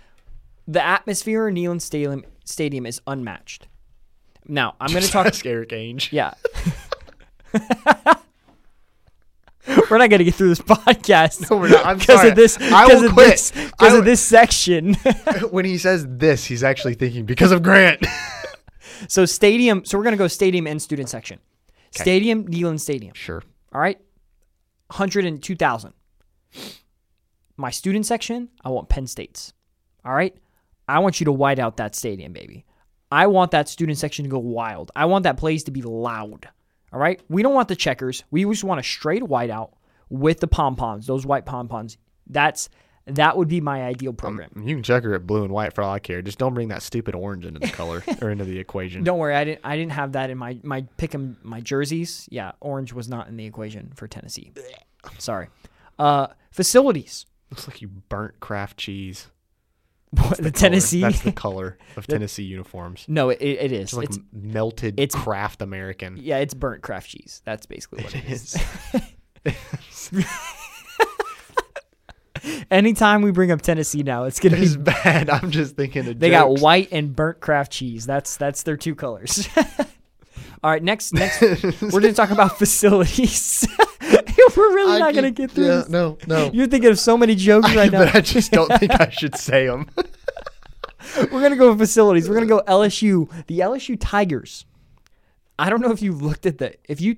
the atmosphere in Neyland Stadium Stadium is unmatched. Now I'm going to talk. Ask Erik Ainge. Yeah. We're not gonna get through this podcast. No, we're not. I'm because sorry. of this. I will of quit. I Because will- of this section. when he says this, he's actually thinking because of Grant. so stadium. So we're gonna go stadium and student section. Stadium, Neyland Stadium. sure. All right, hundred and two thousand. My student section, I want Penn State's. All right, I want you to white out that stadium, baby. I want that student section to go wild. I want that place to be loud. All right, we don't want the checkers. We just want a straight whiteout with the pom poms, those white pom poms. That's that would be my ideal program. You can checker it blue and white for all I care. Just don't bring that stupid orange into the color or into the equation. Don't worry, I didn't. I didn't have that in my my pick 'em my jerseys. Yeah, orange was not in the equation for Tennessee. Sorry. Uh, facilities. Looks like you burnt Kraft cheese. What, the, color. Tennessee. That's the color of Tennessee uniforms. no, it, it is. It's like It's melted it's- Kraft American. yeah, it's burnt Kraft cheese. That's basically what it is. Anytime we bring up Tennessee now, it's gonna It's be bad. I'm just thinking of they jokes. got white and burnt Kraft cheese. That's that's their two colors. All right, next next we're gonna talk about facilities. we're really I not gonna get through yeah, this. No, no. You're thinking of so many jokes right now. but I just don't think I should say them. We're gonna go with facilities. We're gonna go LSU. The LSU Tigers. I don't know if you've looked at the if you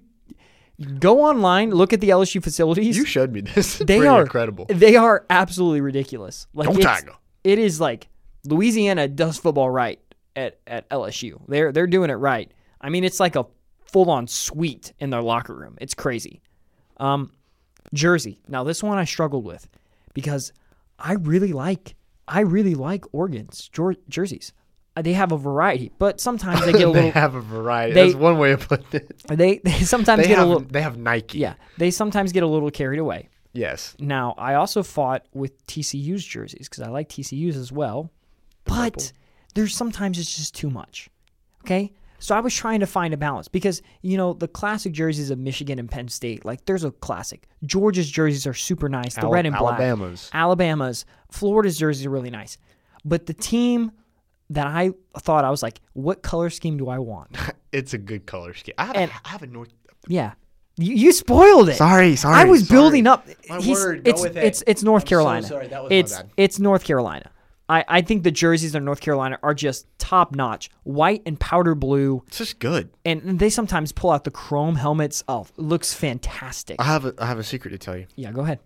go online, look at the LSU facilities. you showed me this. It's they are incredible. They are absolutely ridiculous. Like Go it's- it is like Louisiana does football right at, at LSU. They're they're doing it right. I mean, it's like a full on suite in their locker room. It's crazy. Um, Jersey. Now this one I struggled with because I really like I really like Oregon's jor- jerseys. They have a variety, but sometimes they get a they little. have a variety. they- That's one way of putting it. they they sometimes They get have a little. they have Nike. Yeah, they sometimes get a little carried away. Yes. Now, I also fought with TCU's jerseys because I like TCU's as well, but purple. there's sometimes it's just too much. Okay, so I was trying to find a balance because you know the classic jerseys of Michigan and Penn State, like there's a classic. Georgia's jerseys are super nice, the Ala- red and black. Alabama's. Alabama's, Florida's jerseys are really nice, but the team that I thought I was like, what color scheme do I want? It's a good color scheme. I have, And- a, I have a North. Yeah, you, you spoiled it. Sorry, sorry. I was building up. My He's- word, go it's with it. it's it's North I'm so Carolina. sorry, that was my it's bad. it's North Carolina. I, I think the jerseys in North Carolina are just top notch, white and powder blue, It's just good. and they sometimes pull out the chrome helmets. Oh, looks fantastic. I have a I have a secret to tell you. yeah, go ahead.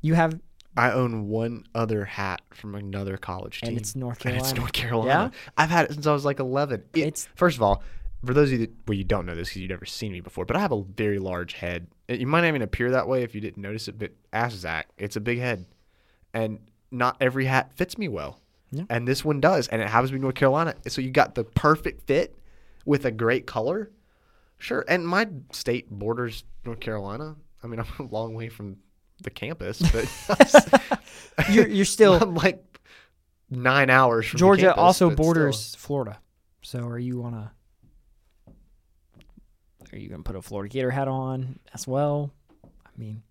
You have I own one other hat from another college team. And it's North And it's Carolina. North Carolina. I've had it since I was like 11. It- It's- first of all, for those of you that well, you don't know this because you've never seen me before, but I have a very large head. It- You might not even appear that way if you didn't notice it, but ask Zach, it's a big head, and not every hat fits me well. Yeah. And this one does, and it happens to be North Carolina. So you got the perfect fit with a great color. Sure, and my state borders North Carolina. I mean, I'm a long way from the campus, but you're you're still I'm like nine hours from the Georgia campus, also but still. borders Florida. So are you on a Are you going to put a Florida Gator hat on as well? I mean,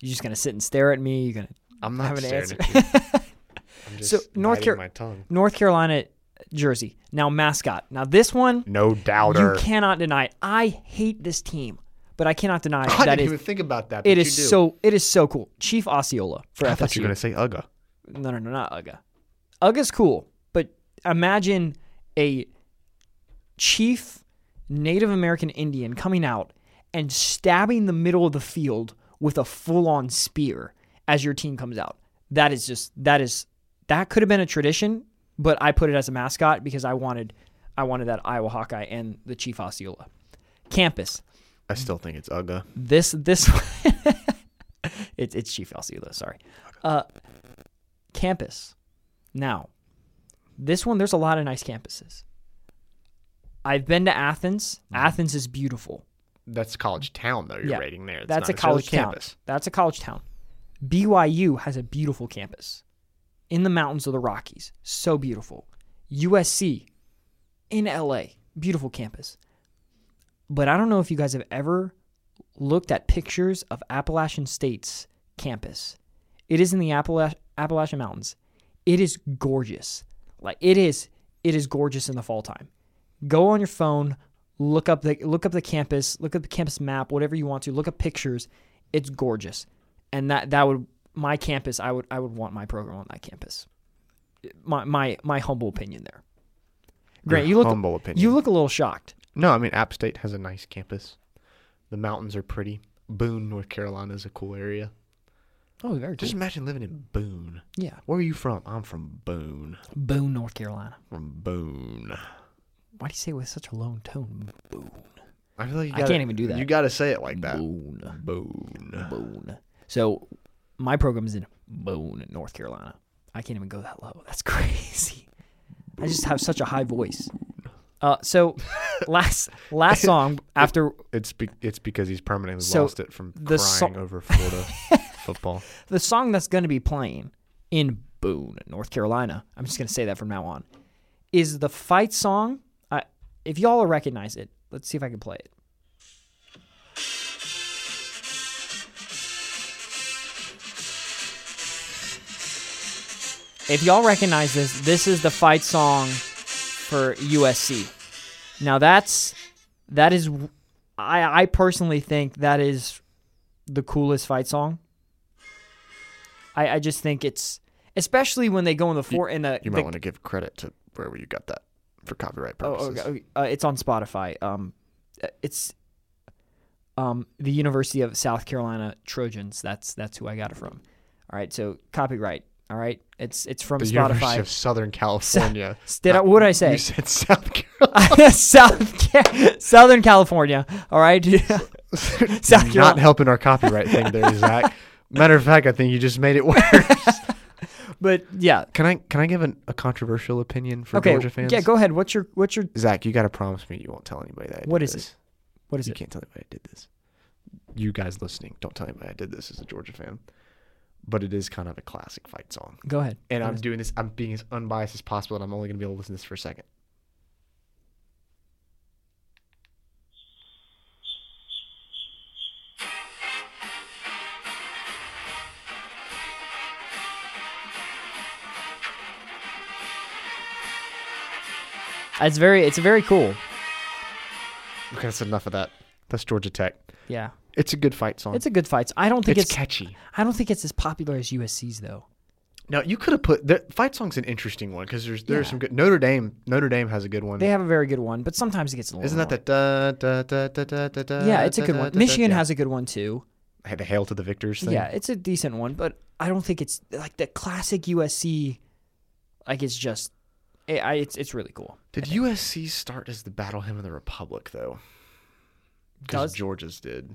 you're just going to sit and stare at me, you're going to I'm have not an staring answer. at you. I'm just So, North biting Car- North Carolina jersey. Now mascot. Now this one No doubter. you cannot deny. It. I hate this team, but I cannot deny I that didn't is even think about that. it but is do. so it is so cool. Chief Osceola for I FSU. thought you were gonna say Uga. No, no, no, not Uga. Uga's cool, but imagine a chief Native American Indian coming out and stabbing the middle of the field with a full-on spear as your team comes out. That is just that is that could have been a tradition, but I put it as a mascot because I wanted I wanted that Iowa Hawkeye and the Chief Osceola. Campus. I still think it's Uga. This this it's it's Chief Osceola, sorry. Uh campus. Now, this one there's a lot of nice campuses. I've been to Athens. Athens is beautiful. That's a college town though. You're Yeah, rating there. It's That's not a college necessarily town. campus. That's a college town. BYU has a beautiful campus in the mountains of the Rockies. So beautiful. USC in LA, beautiful campus. But I don't know if you guys have ever looked at pictures of Appalachian State's campus. It is in the Appala- Appalachian Mountains. It is gorgeous. Like it is it is gorgeous in the fall time. Go on your phone, look up the look up the campus, look at the campus map, whatever you want to, look up pictures. It's gorgeous. And that that would my campus, I would I would want my program on that campus. My my my humble opinion there. Grant, Your you look humble opinion. you look a little shocked. No, I mean App State has a nice campus. The mountains are pretty. Boone, North Carolina is a cool area. Oh, very Just cool. imagine living in Boone. Yeah. Where are you from? I'm from Boone. Boone, North Carolina. From Boone. Why do you say it with such a low tone? Boone. I feel like you I gotta, can't even do that. You got to say it like that. Boone. Boone. Boone. So my program is in Boone, North Carolina. I can't even go that low. That's crazy. I just have such a high voice. Uh, so last last song after It's be- it's because he's permanently So, lost it from the crying so- over Florida football. the song that's going to be playing in Boone, North Carolina. I'm just going to say that from now on. Is the fight song? I if y'all recognize it, let's see if I can play it. If y'all recognize this, this is the fight song for USC. Now that's that is I I personally think that is the coolest fight song. I I just think it's especially when they go in the four in the, You the might want to give credit to wherever you got that for copyright Oh, purposes. okay. Uh, it's on Spotify. Um, uh, it's um the University of South Carolina Trojans. That's that's who I got it from. All right, so copyright. All right, it's it's from The University of Southern California. Did I, what did I say? You said South Carolina. South Southern California. All right, South Not helping our copyright thing there, Zach. Matter of fact, I think you just made it worse. but yeah. can I can I give an, a controversial opinion for Okay. Georgia fans? Yeah, go ahead. What's your what's your Zach, you got to promise me you won't tell anybody that. I What is it? this. what is you it? can't tell anybody I did this. You guys listening, don't tell anybody I did this as a Georgia fan. But it is kind of a classic fight song. Go ahead. And I'm doing this, I'm being as unbiased as possible, and I'm only going to be able to listen to this for a second. Uh, it's very it's very cool. Okay, that's enough of that. That's Georgia Tech. Yeah. It's a good fight song. It's a good fight. Song I don't think it's, it's, catchy. I don't think it's as popular as USC's though. Now you could have put the fight song's an interesting one because there's there's Yeah. some good Notre Dame Notre Dame has a good one. They have a very good one, but sometimes it gets a little Isn't that annoying. that da da da da da da da? Yeah, it's a good one. da, da, Michigan yeah. has a good one too. Hey, the hail to the victors thing. Yeah, it's a decent one, but I don't think it's like the classic USC. Like it's just, it, I, it's it's really cool. Did USC start as the Battle Hymn of the Republic though? Because Does Georgia's did.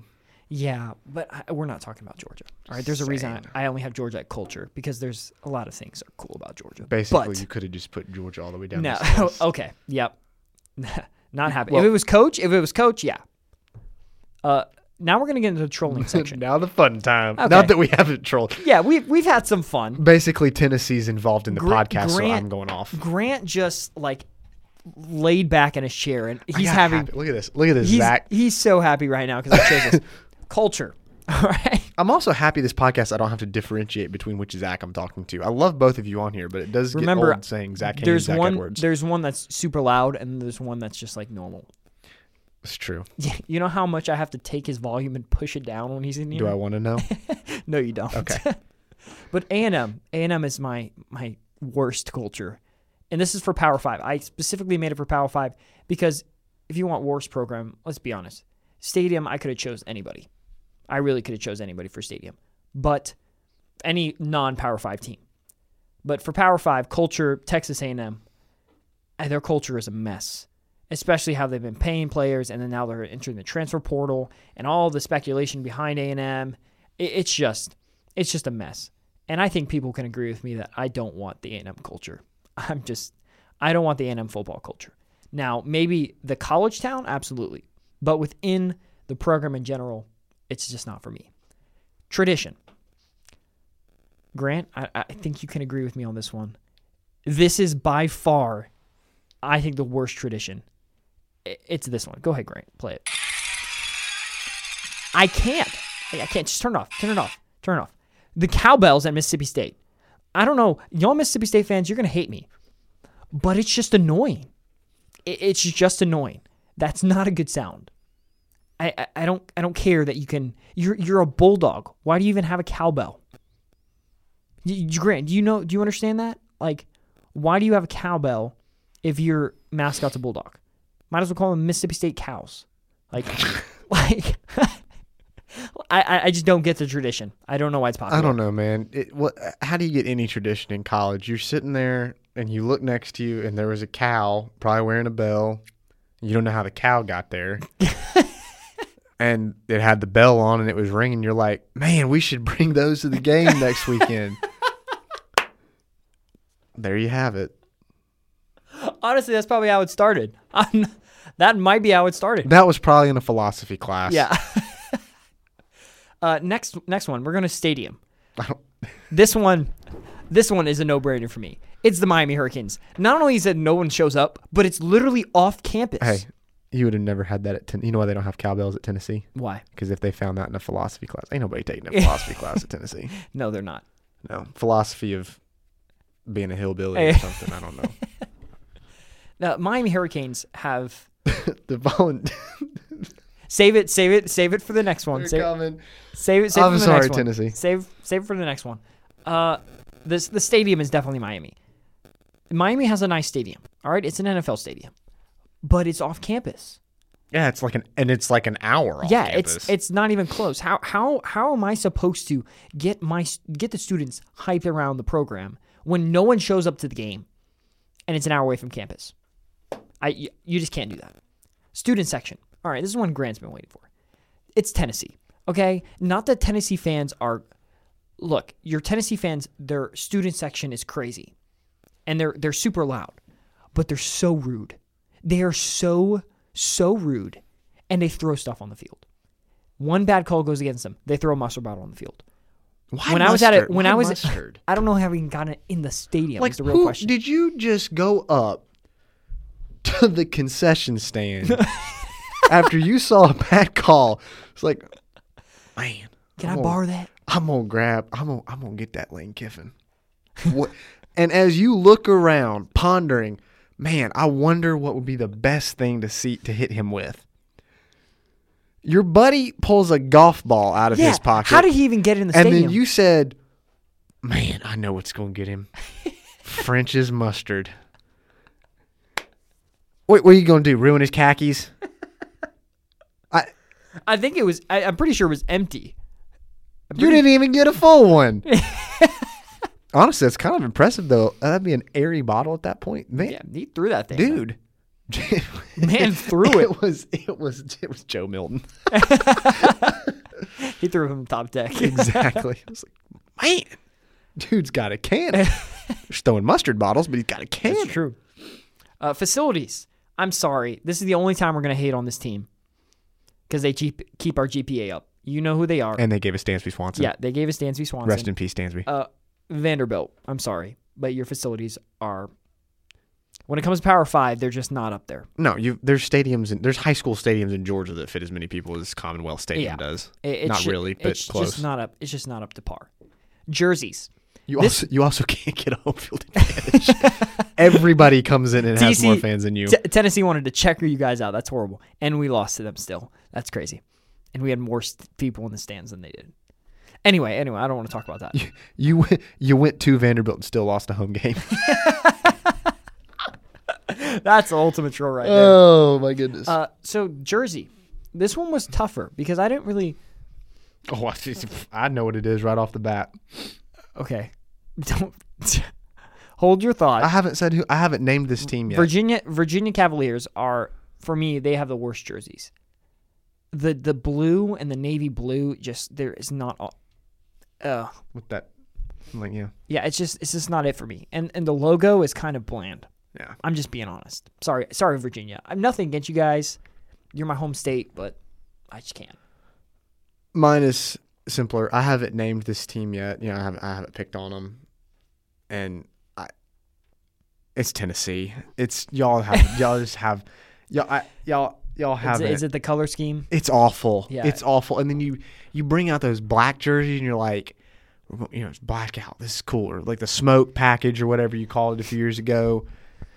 Yeah, but I, we're not talking about Georgia. All right, there's a reason I, I only have Georgia at culture because there's a lot of things that are cool about Georgia. Basically, but you could have just put Georgia all the way down. no, okay, yep, not happy. Well- if it was coach, if it was coach, yeah. Uh, now we're gonna get into the trolling section. now the fun time. Okay. that we haven't trolled. Yeah, we've we've had some fun. Basically, Tennessee's involved in the Gra- podcast, so I'm going off. Grant just like laid back in his chair and he's having happy. Look at this. Look at this, he's, Zach. he's so happy right now because I chose this culture. All right. I'm also happy this podcast. I don't have to differentiate between which Zach I'm talking to. I love both of you on here, but it does Remember, get old saying Zach Haynes, There's Zach one. Edwards. There's one that's super loud, and there's one that's just like normal. It's true. You know how much I have to take his volume and push it down when he's in here. Do I want to know? No, you don't. Okay. but A and M, A and M is my my worst culture, and this is for Power Five. I specifically made it for Power Five because if you want worst program, let's be honest, Stadium I could have chose anybody. I really could have chose anybody for Stadium, but any non Power Five team. But for Power Five, culture Texas A and M, eh, their culture is a mess. Especially how they've been paying players, and then now they're entering the transfer portal, and all the speculation behind A and M. It's just it's just a mess. And I think people can agree with me that I don't want the A&M culture. I'm just I don't want the A&M football culture. Now, maybe the college town, absolutely. But within the program in general, it's just not for me. Tradition. Grant, I, I think you can agree with me on this one. This is by far, I think, the worst tradition. It's this one. Go ahead, Grant. Play it. I can't. I can't. Just turn it off. Turn it off. Turn it off. The cowbells at Mississippi State. I don't know. Y'all Mississippi State fans, you're going to hate me. But it's just annoying. It's just annoying. That's not a good sound. I, I, don't I don't care that you can you're you're a bulldog. Why do you even have a cowbell? You, you, Grant, do you know do you understand that? Like, why do you have a cowbell if your mascot's a bulldog? Might as well call them Mississippi State cows. Like like I, I I just don't get the tradition. I don't know why it's popular. I don't know, man. It, what? How do you get any tradition in college? You're sitting there and you look next to you, and there was a cow, probably wearing a bell. You don't know how the cow got there, and it had the bell on, and it was ringing. You're like, man, we should bring those to the game next weekend. there you have it. Honestly, that's probably how it started. I'm, that might be how it started. That was probably in a philosophy class. Yeah. uh, next next one, we're going to stadium. This one, this one is a no-brainer for me. It's the Miami Hurricanes. Not only is it no one shows up, but it's literally off campus. Hey, you would have never had that at ten. You know why they don't have cowbells at Tennessee? Why? Because if they found that in a philosophy class, ain't nobody taking a philosophy class at Tennessee. No, they're not. No philosophy of being a hillbilly or something. I don't know. Now, Miami Hurricanes have the volun- save it, save it, save it for the next one. They're Save, coming. save it, save it I'm for the sorry, next one. Tennessee. Save, save it for the next one. Uh, this the stadium is definitely Miami. Miami has a nice stadium. All right, it's an NFL stadium, but it's off campus. Yeah, it's like an and it's like an hour. Off yeah, campus. it's it's not even close. How how how am I supposed to get my get the students hyped around the program when no one shows up to the game, and it's an hour away from campus? I you, you just can't do that. Student section. All right, this is one Grant's been waiting for. It's Tennessee. Okay, not that Tennessee fans are. Look, your Tennessee fans, their student section is crazy, and they're they're super loud, but they're so rude. They are so so rude, and they throw stuff on the field. One bad call goes against them. They throw a mustard bottle on the field. Why when I was at it, when Why I was, mustard? I don't know how we got it in the stadium. like is the real who, question. did you just go up to the concession stand after you saw a bad call? It's like, man, Can I'm I borrow that? I'm gonna grab. I'm gonna. I'm gonna get that Lane Kiffin. what? And as you look around, pondering, man, I wonder what would be the best thing to see to hit him with. Your buddy pulls a golf ball out of Yeah. his pocket. How did he even get in the and stadium? And then you said, "Man, I know what's gonna get him. French's mustard." Wait, what are you gonna do? Ruin his khakis? I. I think it was. I, I'm pretty sure it was empty. You didn't even get a full one. Honestly, that's kind of impressive, though. That'd be an airy bottle at that point, man. Yeah, he threw that thing, dude. Man threw it. It was it was it was Joe Milton. He threw him top deck. exactly. I was like, man, dude's got a cannon. He's throwing mustard bottles, but he's got a cannon. That's true. Uh, facilities. I'm sorry. This is the only time we're gonna hate on this team because they keep keep our GPA up. You know who they are. And they gave us Dansby Swanson. yeah, they gave us Dansby Swanson. Rest in peace, Dansby. uh, Vanderbilt. I'm sorry, but your facilities are. When it comes to Power Five, they're just not up there. no, you. There's stadiums and there's high school stadiums in Georgia that fit as many people as Commonwealth Stadium Yeah. does. It- Not ju- really, but it's close. just not up. It's just not up to par. Jerseys. You This- also you also can't get a home field advantage. Everybody comes in and has more fans than you. T- Tennessee wanted to checker you guys out. That's horrible, and we lost to them still. That's crazy, and we had more st- people in the stands than they did. Anyway, anyway, I don't want to talk about that. You went, you went to Vanderbilt and still lost a home game. That's the ultimate troll right there. oh my goodness. Uh, so Jersey, this one was tougher because I didn't really. oh, I, I know what it is right off the bat. Okay, don't hold your thought. I haven't said who. I haven't named this team yet. Virginia Virginia Cavaliers are for me they have the worst jerseys. The the blue and the navy blue just there is not all uh With that, like yeah, yeah, it's just it's just not it for me. And and the logo is kind of bland. yeah. I'm just being honest. Sorry, sorry Virginia. I'm nothing against you guys. You're my home state, but I just can't. Mine is simpler. I haven't named this team yet. You know, I haven't. I haven't picked on them, and I. It's Tennessee. It's y'all have y'all just have y'all I, y'all y'all Is have it, is it the color scheme? It's awful. Yeah. It's awful. And then you you bring out those black jerseys and you're like, you know, it's blackout. This is cooler. Like the smoke package or whatever you called it a few years ago.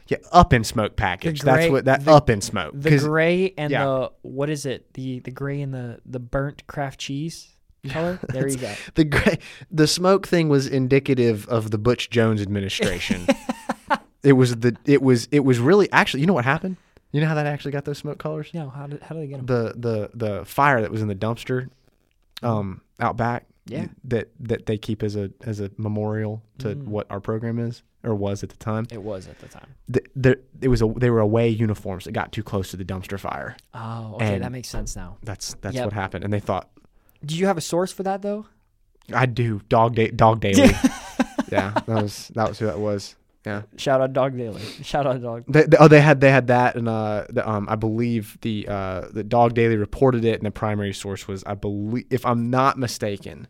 Yeah, up in smoke package. gray- That's what that the- up in smoke. The gray and yeah. the what is it? The the gray and the the burnt Kraft cheese color. There you go. the gray, the smoke thing was indicative of the Butch Jones administration. it was the it was it was really actually. You know what happened? You know how that actually got those smoke colors? No, how did how do they get them? the the the fire that was in the dumpster um out back Yeah. that that they keep as a as a memorial to Mm. what our program is or was at the time It was at the time. the, the, it was a they were away uniforms that got too close to the dumpster fire Oh, okay, And- that makes sense now. that's that's Yep. what happened and they thought Do you have a source for that though? i do dog day dog daily yeah that was that was who that was yeah Shout out Dog Daily. Shout out Dog. they, they- oh they had they had that and uh the, um i believe the uh the dog daily reported it and the primary source was i believe if i'm not mistaken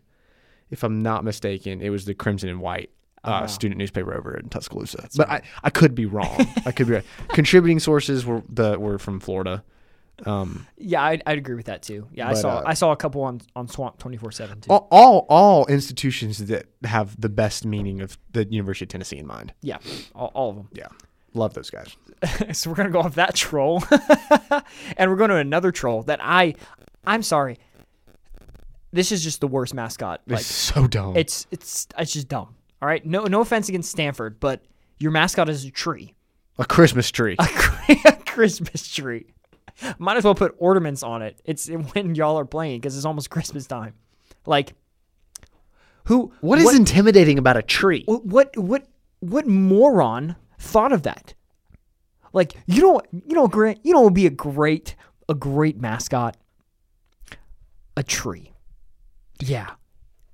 if i'm not mistaken it was the crimson and white uh, Ah. student newspaper over in Tuscaloosa, but I, I could be wrong. I could be right. contributing sources were the were from Florida, Um, Yeah, I'd, I'd agree with that too. Yeah, I saw uh, I saw a couple on on Swamp twenty four seven too. all, all all institutions that have the best meaning of the University of Tennessee in mind. Yeah, all, all of them. Yeah, love those guys. so we're gonna go off that troll, and we're going to another troll that I, I'm sorry. This is just the worst mascot. It's Like so dumb. it's it's it's just dumb. All right, no no offense against Stanford, but your mascot is a tree, a Christmas tree. a Christmas tree. Might as well put ornaments on it. It's when y'all are playing because it's almost Christmas time. Like, who? what is intimidating about a tree? Wh- what what what moron thought of that? Like you know you know Grant you know what would be a great a great mascot a tree. Yeah.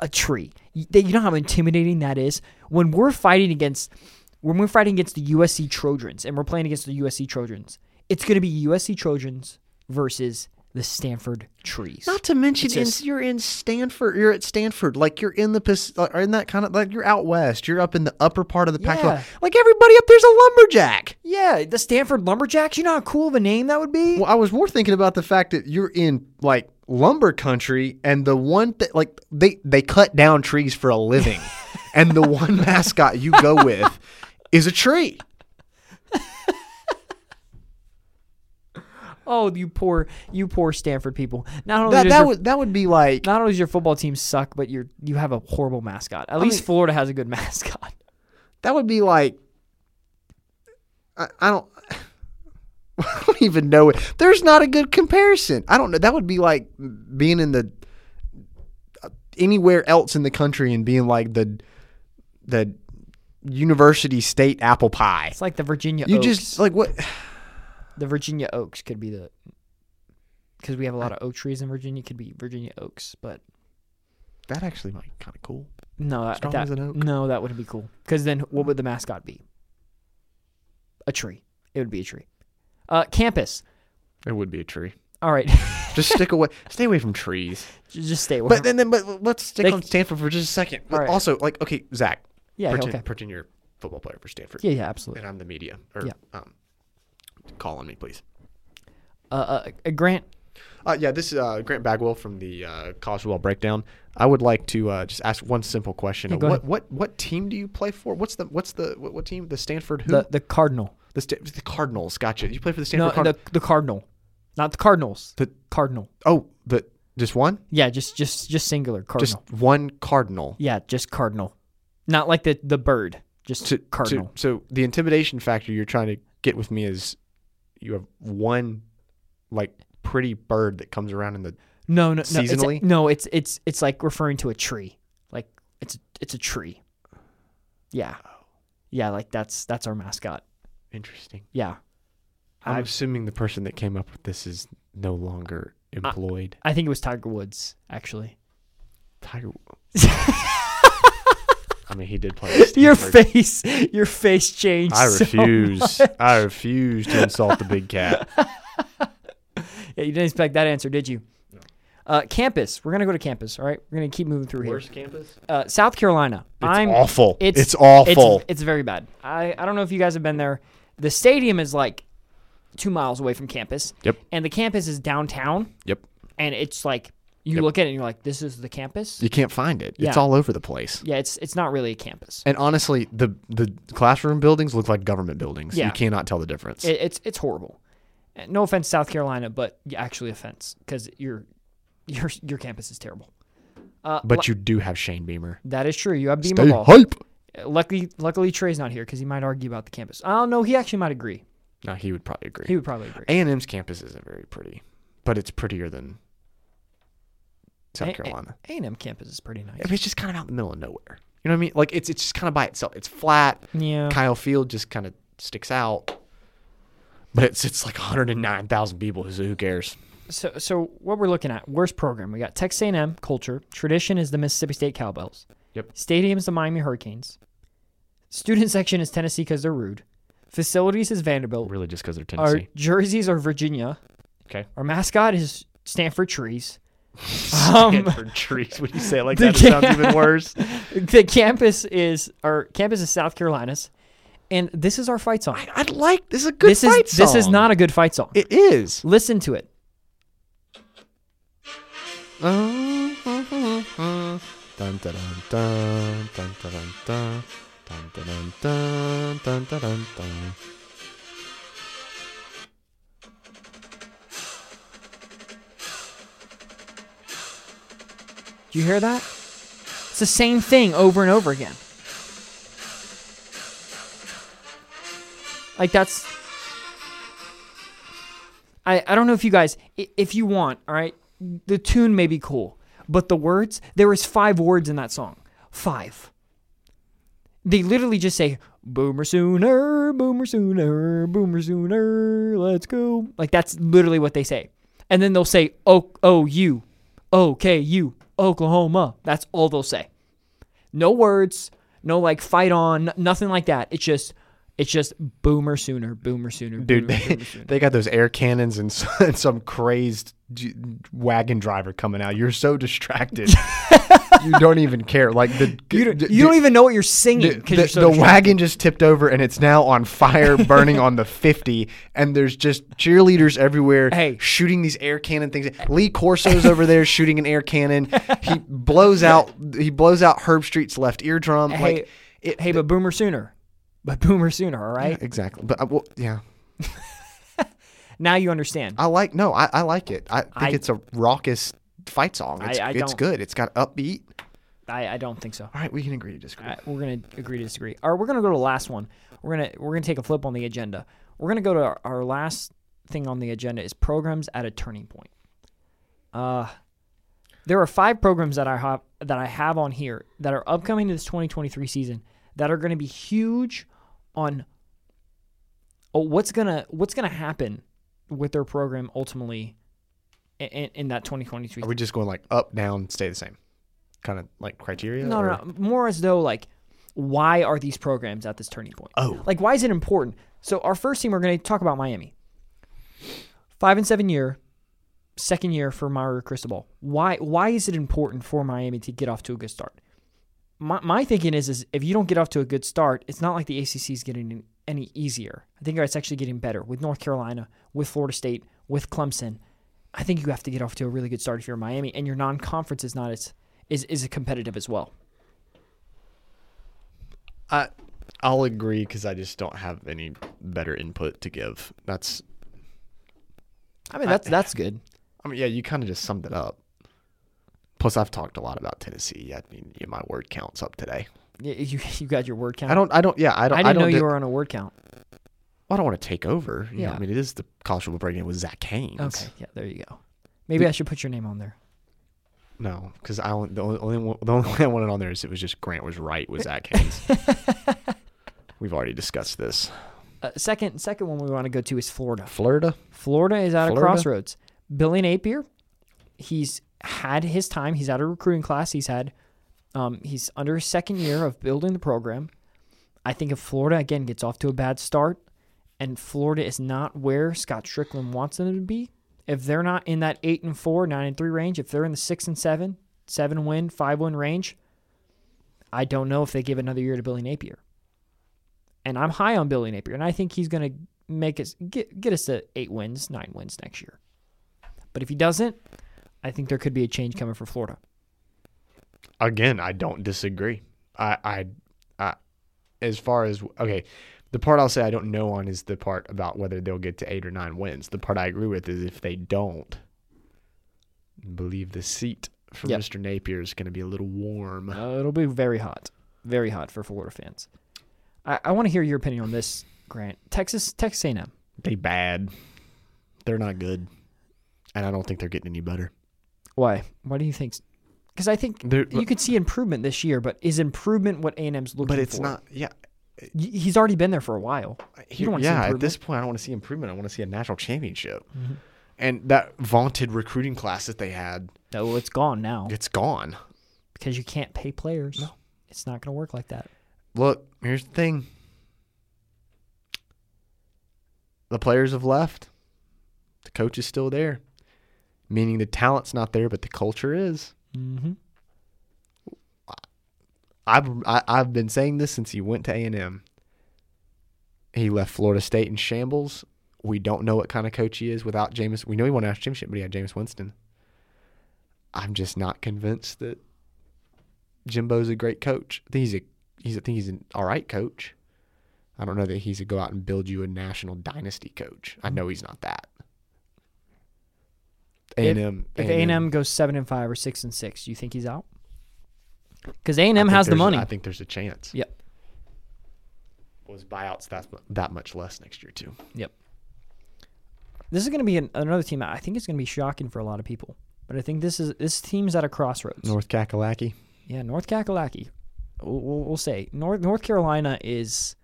A tree. Y- they- You know how intimidating that is when we're fighting against when we're fighting against the USC Trojans and we're playing against the USC Trojans. It's going to be USC Trojans versus the Stanford Trees. Not to mention, It's in, just- you're in Stanford. You're at Stanford. Like you're in the Pac- or uh, in that kind of like you're out west. You're up in the upper part of the Pac-12. Yeah. Like everybody up there's a lumberjack. yeah, the Stanford Lumberjacks. You know how cool of a name that would be? Well, I was more thinking about the fact that you're in like lumber country, and the one that like they they cut down trees for a living, and the one mascot you go with is a tree. Oh, you poor, you poor Stanford people. Not only That does that your, would that would be like not only does your football team suck, but you're you have a horrible mascot. At least mean- Florida has a good mascot. that would be like I, I don't. I don't even know it. There's not a good comparison. I don't know. That would be like being in the uh, anywhere else in the country and being like the the university state apple pie. It's like the Virginia. You Oaks. just like what? The Virginia Oaks could be the because we have a lot of oak trees in Virginia. Could be Virginia Oaks, but That actually might be kind of cool. no, that, Strong that- as an oak. no, that wouldn't be cool. Because then, what would the mascot be? A tree. It would be a tree. Uh, campus. It would be a tree. All right, Just stick away. Stay away from trees. just stay away. But then, then, but let's stick They- on Stanford for just a second. But also, like, okay, Zach, yeah, pretend, okay. pretend you're a football player for Stanford, Yeah, yeah, absolutely. and I'm the media. Or, Yeah. um, call on me, please. Uh, uh, uh, Grant. Uh, yeah, this is uh, Grant Bagwell from the uh, College Football Breakdown. I would like to uh, just ask one simple question. Yeah, what ahead. what what team do you play for? What's the what's the what, what team? The Stanford who? The the Cardinal. the, Sta- the Cardinals. Gotcha. You play for the No, Stanford Cardinals. the the Cardinal, not the Cardinals. The- Cardinal. oh, the just one? Yeah, just just just singular Cardinal. Just one Cardinal. yeah, just Cardinal. Not like the the bird. Just So, Cardinal. So, so the intimidation factor you're trying to get with me is you have one like pretty bird that comes around in the no, no, no. It's seasonally? no, it's it's it's like referring to a tree. Like it's it's a tree. Yeah. Yeah, like that's that's our mascot. interesting. Yeah. I'm I've- assuming the person that came up with this is no longer employed. I think it was Tiger Woods actually. Tiger. I mean, he did play. Your face, your face changed. I so refuse. much. I refuse to insult the big cat. Yeah, you didn't expect that answer, did you? Uh, campus. We're gonna go to campus. All right, we're gonna keep moving through here. Where's campus? Uh, South Carolina. It's I'm awful. it's- It's, awful. It's, it's very bad. I, I don't know if you guys have been there. The stadium is like two miles away from campus. Yep. And the campus is downtown. Yep. And it's like you Yep. look at it and you're like, this is the campus. you can't find it. It's all over the place. Yeah, it's it's not really a campus. And honestly, the the classroom buildings look like government buildings. Yeah. You cannot tell the difference. It, it's it's horrible. No offense, South Carolina, but actually offense because your your your campus is terrible. Uh, but you do have Shane Beamer. that is true. You have Beamer Stay ball. hype. Uh, Luckily, luckily Trey's not here because he might argue about the campus. I don't know. He actually might agree. No, he would probably agree. He would probably agree. A and M's campus isn't very pretty, but it's prettier than South A- A- Carolina. A&M campus is pretty nice. I mean, it's just kind of out in the middle of nowhere. You know what I mean? Like it's it's just kind of by itself. It's flat. Yeah. Kyle Field just kind of sticks out. But it's it's like 109,000 people. So who cares? So, so what we're looking at, worst program. We got Texas A&M culture. Tradition is the Mississippi State Cowbells. Yep. Stadium is the Miami Hurricanes. Student section is Tennessee because they're rude. Facilities is Vanderbilt. Really, just because they're Our Tennessee. jerseys are Virginia. Okay. Our mascot is Stanford Trees. Um, Stanford trees. When you say it like that, it sounds even worse. the campus is our campus is South Carolina's, And this is our fight song. I, would like this is a good this fight is this is not a good fight song. It is. Listen to it. Do you hear that? It's the same thing over and over again. Like that's I I don't know if you guys if you want, all right? The tune may be cool, but the words, there is 5 words in that song. 5. They literally just say boomer sooner, boomer sooner, boomer sooner, let's go. Like that's literally what they say. And then they'll say oh oh you, okay you, Oklahoma. That's all they'll say. No words, no like fight on, nothing like that. It's just it's just boomer sooner, boomer sooner, Dude, boomer, they, boomer sooner. they got those air cannons and some, and some crazed wagon driver coming out. You're so distracted. you don't even care. Like the you don't, d- you don't even know what you're singing the, the- you're so the wagon just tipped over and it's now on fire, burning on the 50. And there's just cheerleaders everywhere Hey. shooting these air cannon things. Lee Corso's over there shooting an air cannon. He blows out. He blows out Herbstreit's left eardrum. Hey, like, it, hey, but boomer sooner, but boomer sooner. All right. exactly. But uh, well, yeah, Now you understand. I like. No, I, I like it. I think I- it's a raucous fight song. It's, I it's don't. good. It's got upbeat. I, I don't think so. All right, we can agree to disagree. All right, we're gonna agree to disagree. All right, we're gonna go to the last one. We're gonna we're gonna take a flip on the agenda. We're gonna go to our, our last thing on the agenda is programs at a turning point. Uh, there are five programs that I have that I have on here that are upcoming to this 2023 season that are going to be huge on oh, what's gonna what's gonna happen with their program ultimately in, in, that 2023 Are we just going like up, down, stay the same? Kind of like criteria? No, or- no, no. More as though like, why are these programs at this turning point? Oh. Like, why is it important? So our first team, we're going to talk about Miami. Five and seven year, second year for Mario Cristobal. Why? Why is it important for Miami to get off to a good start? My, my thinking is, is if you don't get off to a good start, it's not like the ACC is getting any easier. I think it's actually getting better with North Carolina, with Florida State, with Clemson. I think you have to get off to a really good start if you're in Miami, and your non-conference is not as is is competitive as well. I I'll agree because I just don't have any better input to give. That's I mean, that's that's good. I mean, yeah, you kind of just summed it up. Plus, I've talked a lot about Tennessee. I mean, yeah, my word count's up today. Y- You you got your word count. I don't. I don't. Yeah, I I don't. I, didn't know don't. you di- were on a word count. I don't want to take over. You know, Yeah. I mean, it is the college football break with Zach Haynes. Okay, yeah, there you go. Maybe I should put your name on there. No, because I the only, only one, the only way I wanted on there is it was just Grant was right with Zach Haynes. We've already discussed this. Uh, second second one we want to go to is Florida. Florida. Florida is at a crossroads. Billy Napier, he's had his time. He's at a recruiting class. He's had, um, he's under his second year of building the program. I think if Florida again gets off to a bad start, and Florida is not where Scott Stricklin wants them to be, if they're not in that eight and four, nine and three range, if they're in the six and seven, seven win, five win range, I don't know if they give another year to Billy Napier. And I'm high on Billy Napier, and I think he's going to make us get get us to eight wins, nine wins next year. But if he doesn't, I think there could be a change coming for Florida. Again, I don't disagree. I, I, I, as far as okay, the part I'll say I don't know on is the part about whether they'll get to eight or nine wins. The part I agree with is if they don't, believe the seat for Yep. Mr. Napier is going to be a little warm. Uh, it'll be very hot, very hot for Florida fans. I, I want to hear your opinion on this, Grant. Texas, Texas A&M. They bad. They're not good, and I don't think they're getting any better. Why? Why do you think? Because I think They're, you could see improvement this year, but is improvement what A&M's looking for? but it's not. Yeah, He's already been there for a while. Here- don't wanna see yeah, at this point, I don't want to see improvement. I want to see a national championship. Mm-hmm. And that vaunted recruiting class that they had, No, it's gone now it's gone. because you can't pay players. No. It's not going to work like that. Look, here's the thing. The players have left. The coach is still there. Meaning the talent's not there, but the culture is. Mm-hmm. I've I, I've been saying this since he went to A and M. He left Florida State in shambles. We don't know what kind of coach he is without Jameis. We know he won a championship, but he had Jameis Winston. I'm just not convinced that Jimbo's a great coach. I think he's a he's I think he's an all right coach. I don't know that he's a go out and build you a national dynasty coach. I know he's not that. A and M. If A and M goes seven and five or six and six, do you think he's out? Because A and M has the money. I think there's a chance. Yep. Was buyouts that that much less next year too? Yep. This is going to be an, another team. I think it's going to be shocking for a lot of people, but I think this is this team's at a crossroads. North Kakalaki. Yeah, North Kakalaki. We'll, we'll, we'll say North North Carolina is.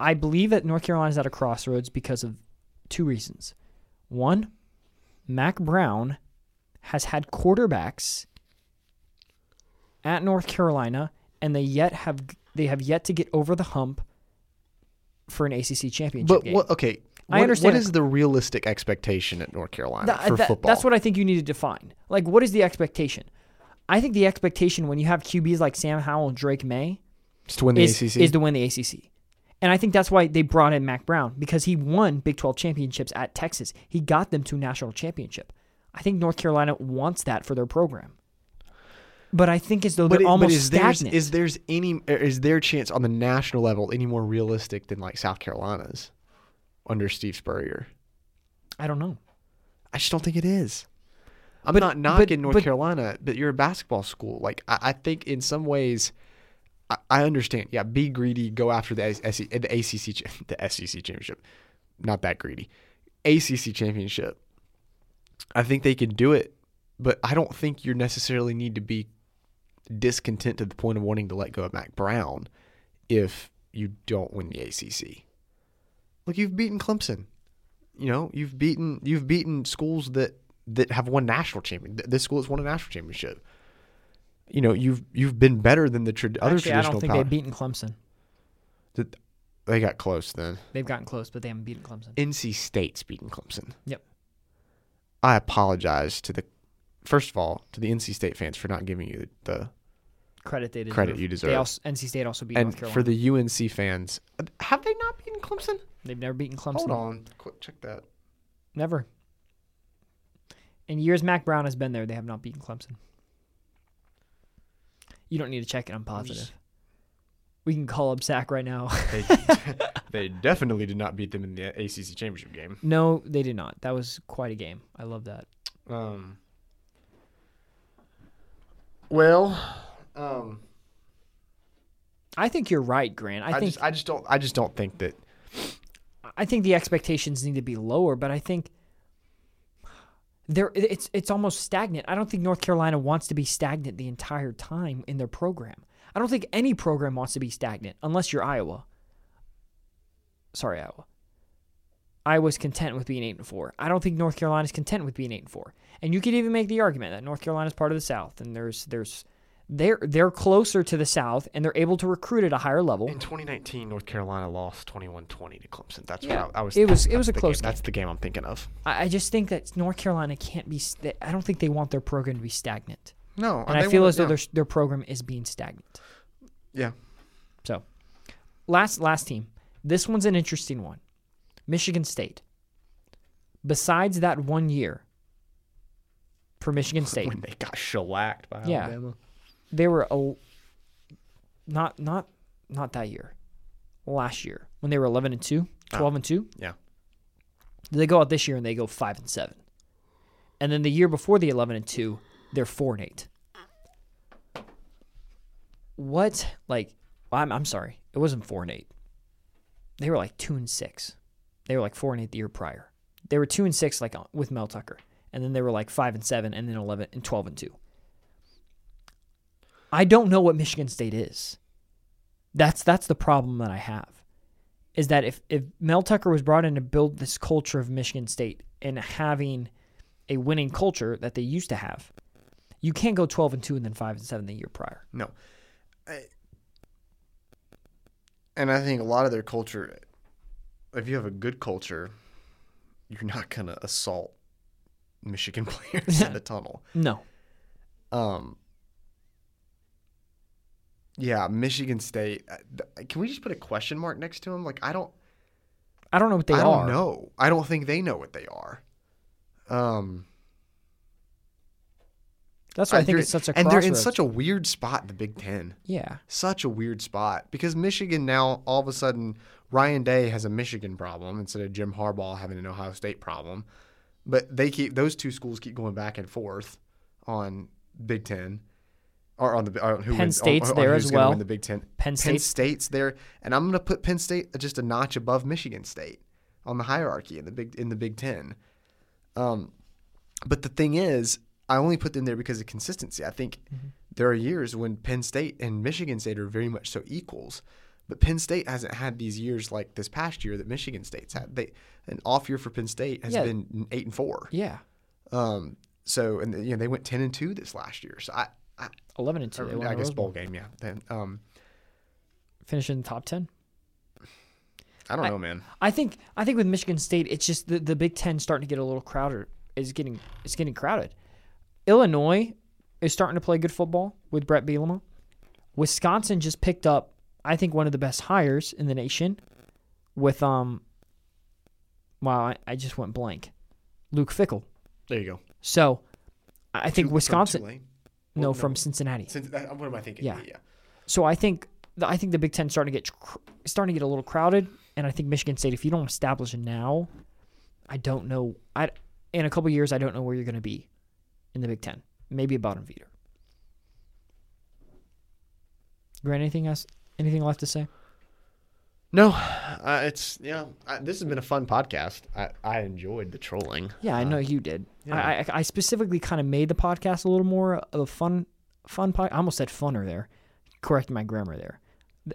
I believe that North Carolina is at a crossroads because of two reasons. One, Mack Brown has had quarterbacks at North Carolina, and they yet have they have yet to get over the hump for an ACC championship But game. what? Okay, I understand What is the realistic expectation at North Carolina Th- for that- football? That's what I think you need to define. Like, what is the expectation? I think the expectation when you have QBs like Sam Howell and Drake Maye Is to win the is, ACC. is to win the ACC. And I think that's why they brought in Mack Brown because he won Big 12 championships at Texas. He got them to a national championship. I think North Carolina wants that for their program. But I think as though but, they're it- almost but is there's stagnant. is there's any er, is their chance on the national level any more realistic than like South Carolina's under Steve Spurrier? I don't know. I just don't think it is. I'm But- not but- knocking North but- Carolina, but you're a basketball school. Like I, I think in some ways, I, I understand. Yeah, be greedy, go after the SEC, the ACC, the SEC championship. Not that greedy. ACC championship. I think they can do it, but I don't think you necessarily need to be discontent to the point of wanting to let go of Mack Brown if you don't win the ACC. Look, you've beaten Clemson. You know, you've beaten you've beaten schools that that have won national champion. This school has won a national championship. You know, you've you've been better than the tra- other Actually, I traditional don't think power. they've beaten Clemson. That- they got close then. They've gotten close, but they haven't beaten Clemson. NC State's beaten Clemson. Yep. I apologize to the first of all to the NC State fans for not giving you the Credit they deserve. Credit you deserve. They also, NC State also beat and North Carolina. for the UNC fans. Have they not beaten Clemson? They've never beaten Clemson. Hold on, quick check that. Never. In years Mack Brown has been there, they have not beaten Clemson. You don't need to check it. I'm positive. just- We can call up Zach right now. They they definitely did not beat them in the ACC championship game. no, they did not. That was quite a game. I love that. Um. Well, um, I think you're right, Grant. I, I, think just I just don't I just don't think that I think the expectations need to be lower, but I think there it's it's almost stagnant. I don't think North Carolina wants to be stagnant the entire time in their program. I don't think any program wants to be stagnant unless you're Iowa. Sorry, Iowa. Iowa's content with being eight and four. I don't think North Carolina's content with being eight and four. And you could even make the argument that North Carolina's part of the South, and there's there's they're they're closer to the South, and they're able to recruit at a higher level. in 2019 North Carolina lost 21-20 to Clemson. That's Yeah. what I, I was. It was- it was a close game. game. That's the game I'm thinking of. I I just think that North Carolina can't be. I don't think they want their program to be stagnant, No, and I feel as though their their program is being stagnant. yeah. So, last last team. This one's an interesting one. Michigan State. Besides that one year for Michigan State, when they got shellacked by Yeah. Alabama. They were a not not not that year. Last year when they were 11 and 2, 12 and 2. Yeah. They go out this year and they go 5 and 7. And then the year before the 11 and 2, they're 4 and 8. What like I'm I'm sorry. It wasn't 4 and 8. They were like 2 and 6. They were like 4 and 8 the year prior. They were 2 and 6 like uh, with Mel Tucker. And then they were like 5 and 7 and then 11 and 12 and 2. I don't know what Michigan State is. That's that's the problem that I have. Is that if if Mel Tucker was brought in to build this culture of Michigan State and having a winning culture that they used to have, you can't go 12 and 2 and then 5 and 7 the year prior. No. I, and I think a lot of their culture, if you have a good culture, you're not going to assault Michigan players in the tunnel. No. Um, yeah, Michigan State. uh, Can we just put a question mark next to them? Like I don't. I don't know what they I are. don't know. I don't think they know what they are. Um, That's why I, think it's such a and they're in such a weird spot in the Big Ten. yeah. Such a weird spot because Michigan now all of a sudden Ryan Day has a Michigan problem instead of Jim Harbaugh having an Ohio State problem. But they keep those two schools keep going back and forth on Big Ten. Or on the or who Penn wins, State's on, on there as well. Win the Big Ten. Penn Penn State's State's there, and I'm going to put Penn State just a notch above Michigan State on the hierarchy in the big in the Big Ten. Um, but the thing is, I only put them there because of consistency. I think Mm-hmm. there are years when Penn State and Michigan State are very much so equals, but Penn State hasn't had these years like this past year that Michigan State's had. They an off year for Penn State has Yeah. been eight and four. yeah. Um, so and you know they went ten and two this last year. So I, I, Eleven and two. They won I guess Bowl. game, yeah. Then um, Finish in the top ten. I don't I- know, man. I think I think with Michigan State, it's just the, the Big Ten starting to get a little crowded. Is getting it's getting crowded. Illinois is starting to play good football with Bret Bielema. Wisconsin just picked up, I think, one of the best hires in the nation with um. Wow, I, I just went blank. Luke Fickell. There you go. So, I think Two- Wisconsin. Tulane? No, Well, from Cincinnati. Since that, what am I thinking? Yeah. yeah. So I think the, I think the Big Ten starting to get starting to get a little crowded, and I think Michigan State, if you don't establish it now, I don't know. I in a couple years, I don't know where you're going to be in the Big Ten. Maybe a bottom feeder. Grant, anything else? Anything left to say? No, uh, it's yeah. I, this has been a fun podcast. I, I enjoyed the trolling. Yeah, I Uh, know you did. yeah. I, I I specifically kind of made the podcast a little more of a fun fun pod. I almost said funner there. Correct my grammar there.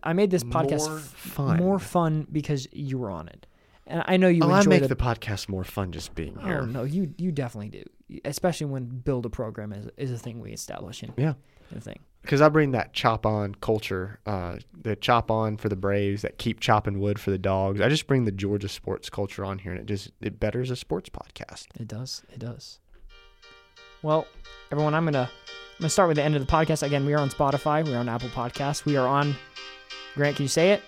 I made this podcast More fun. more fun because you were on it, and I know you Oh, I make the the podcast more fun just being Oh here. no, you you definitely do, especially when build a program is is a thing we establish in Yeah. In a thing. Because I bring that chop on culture, uh, the chop on for the Braves, that keep chopping wood for the dogs. I just bring the Georgia sports culture on here, and it just it betters a sports podcast. It does, it does. Well, everyone, I'm gonna I'm gonna start with the end of the podcast. Again, we are on Spotify, we are on Apple Podcasts, we are on. Grant, can you say it?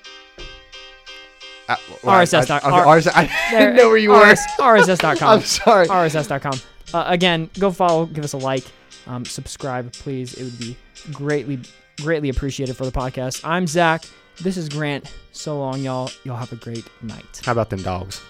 Uh, RSS dot- I, I, I, I didn't know where you were. RS, RSS.com. I'm sorry. RSS.com. Uh, again, go follow, give us a like, um, subscribe, please. It would be greatly, greatly appreciated for the podcast. I'm Zach. This is Grant. So long, y'all. Y'all have a great night. How about them dogs?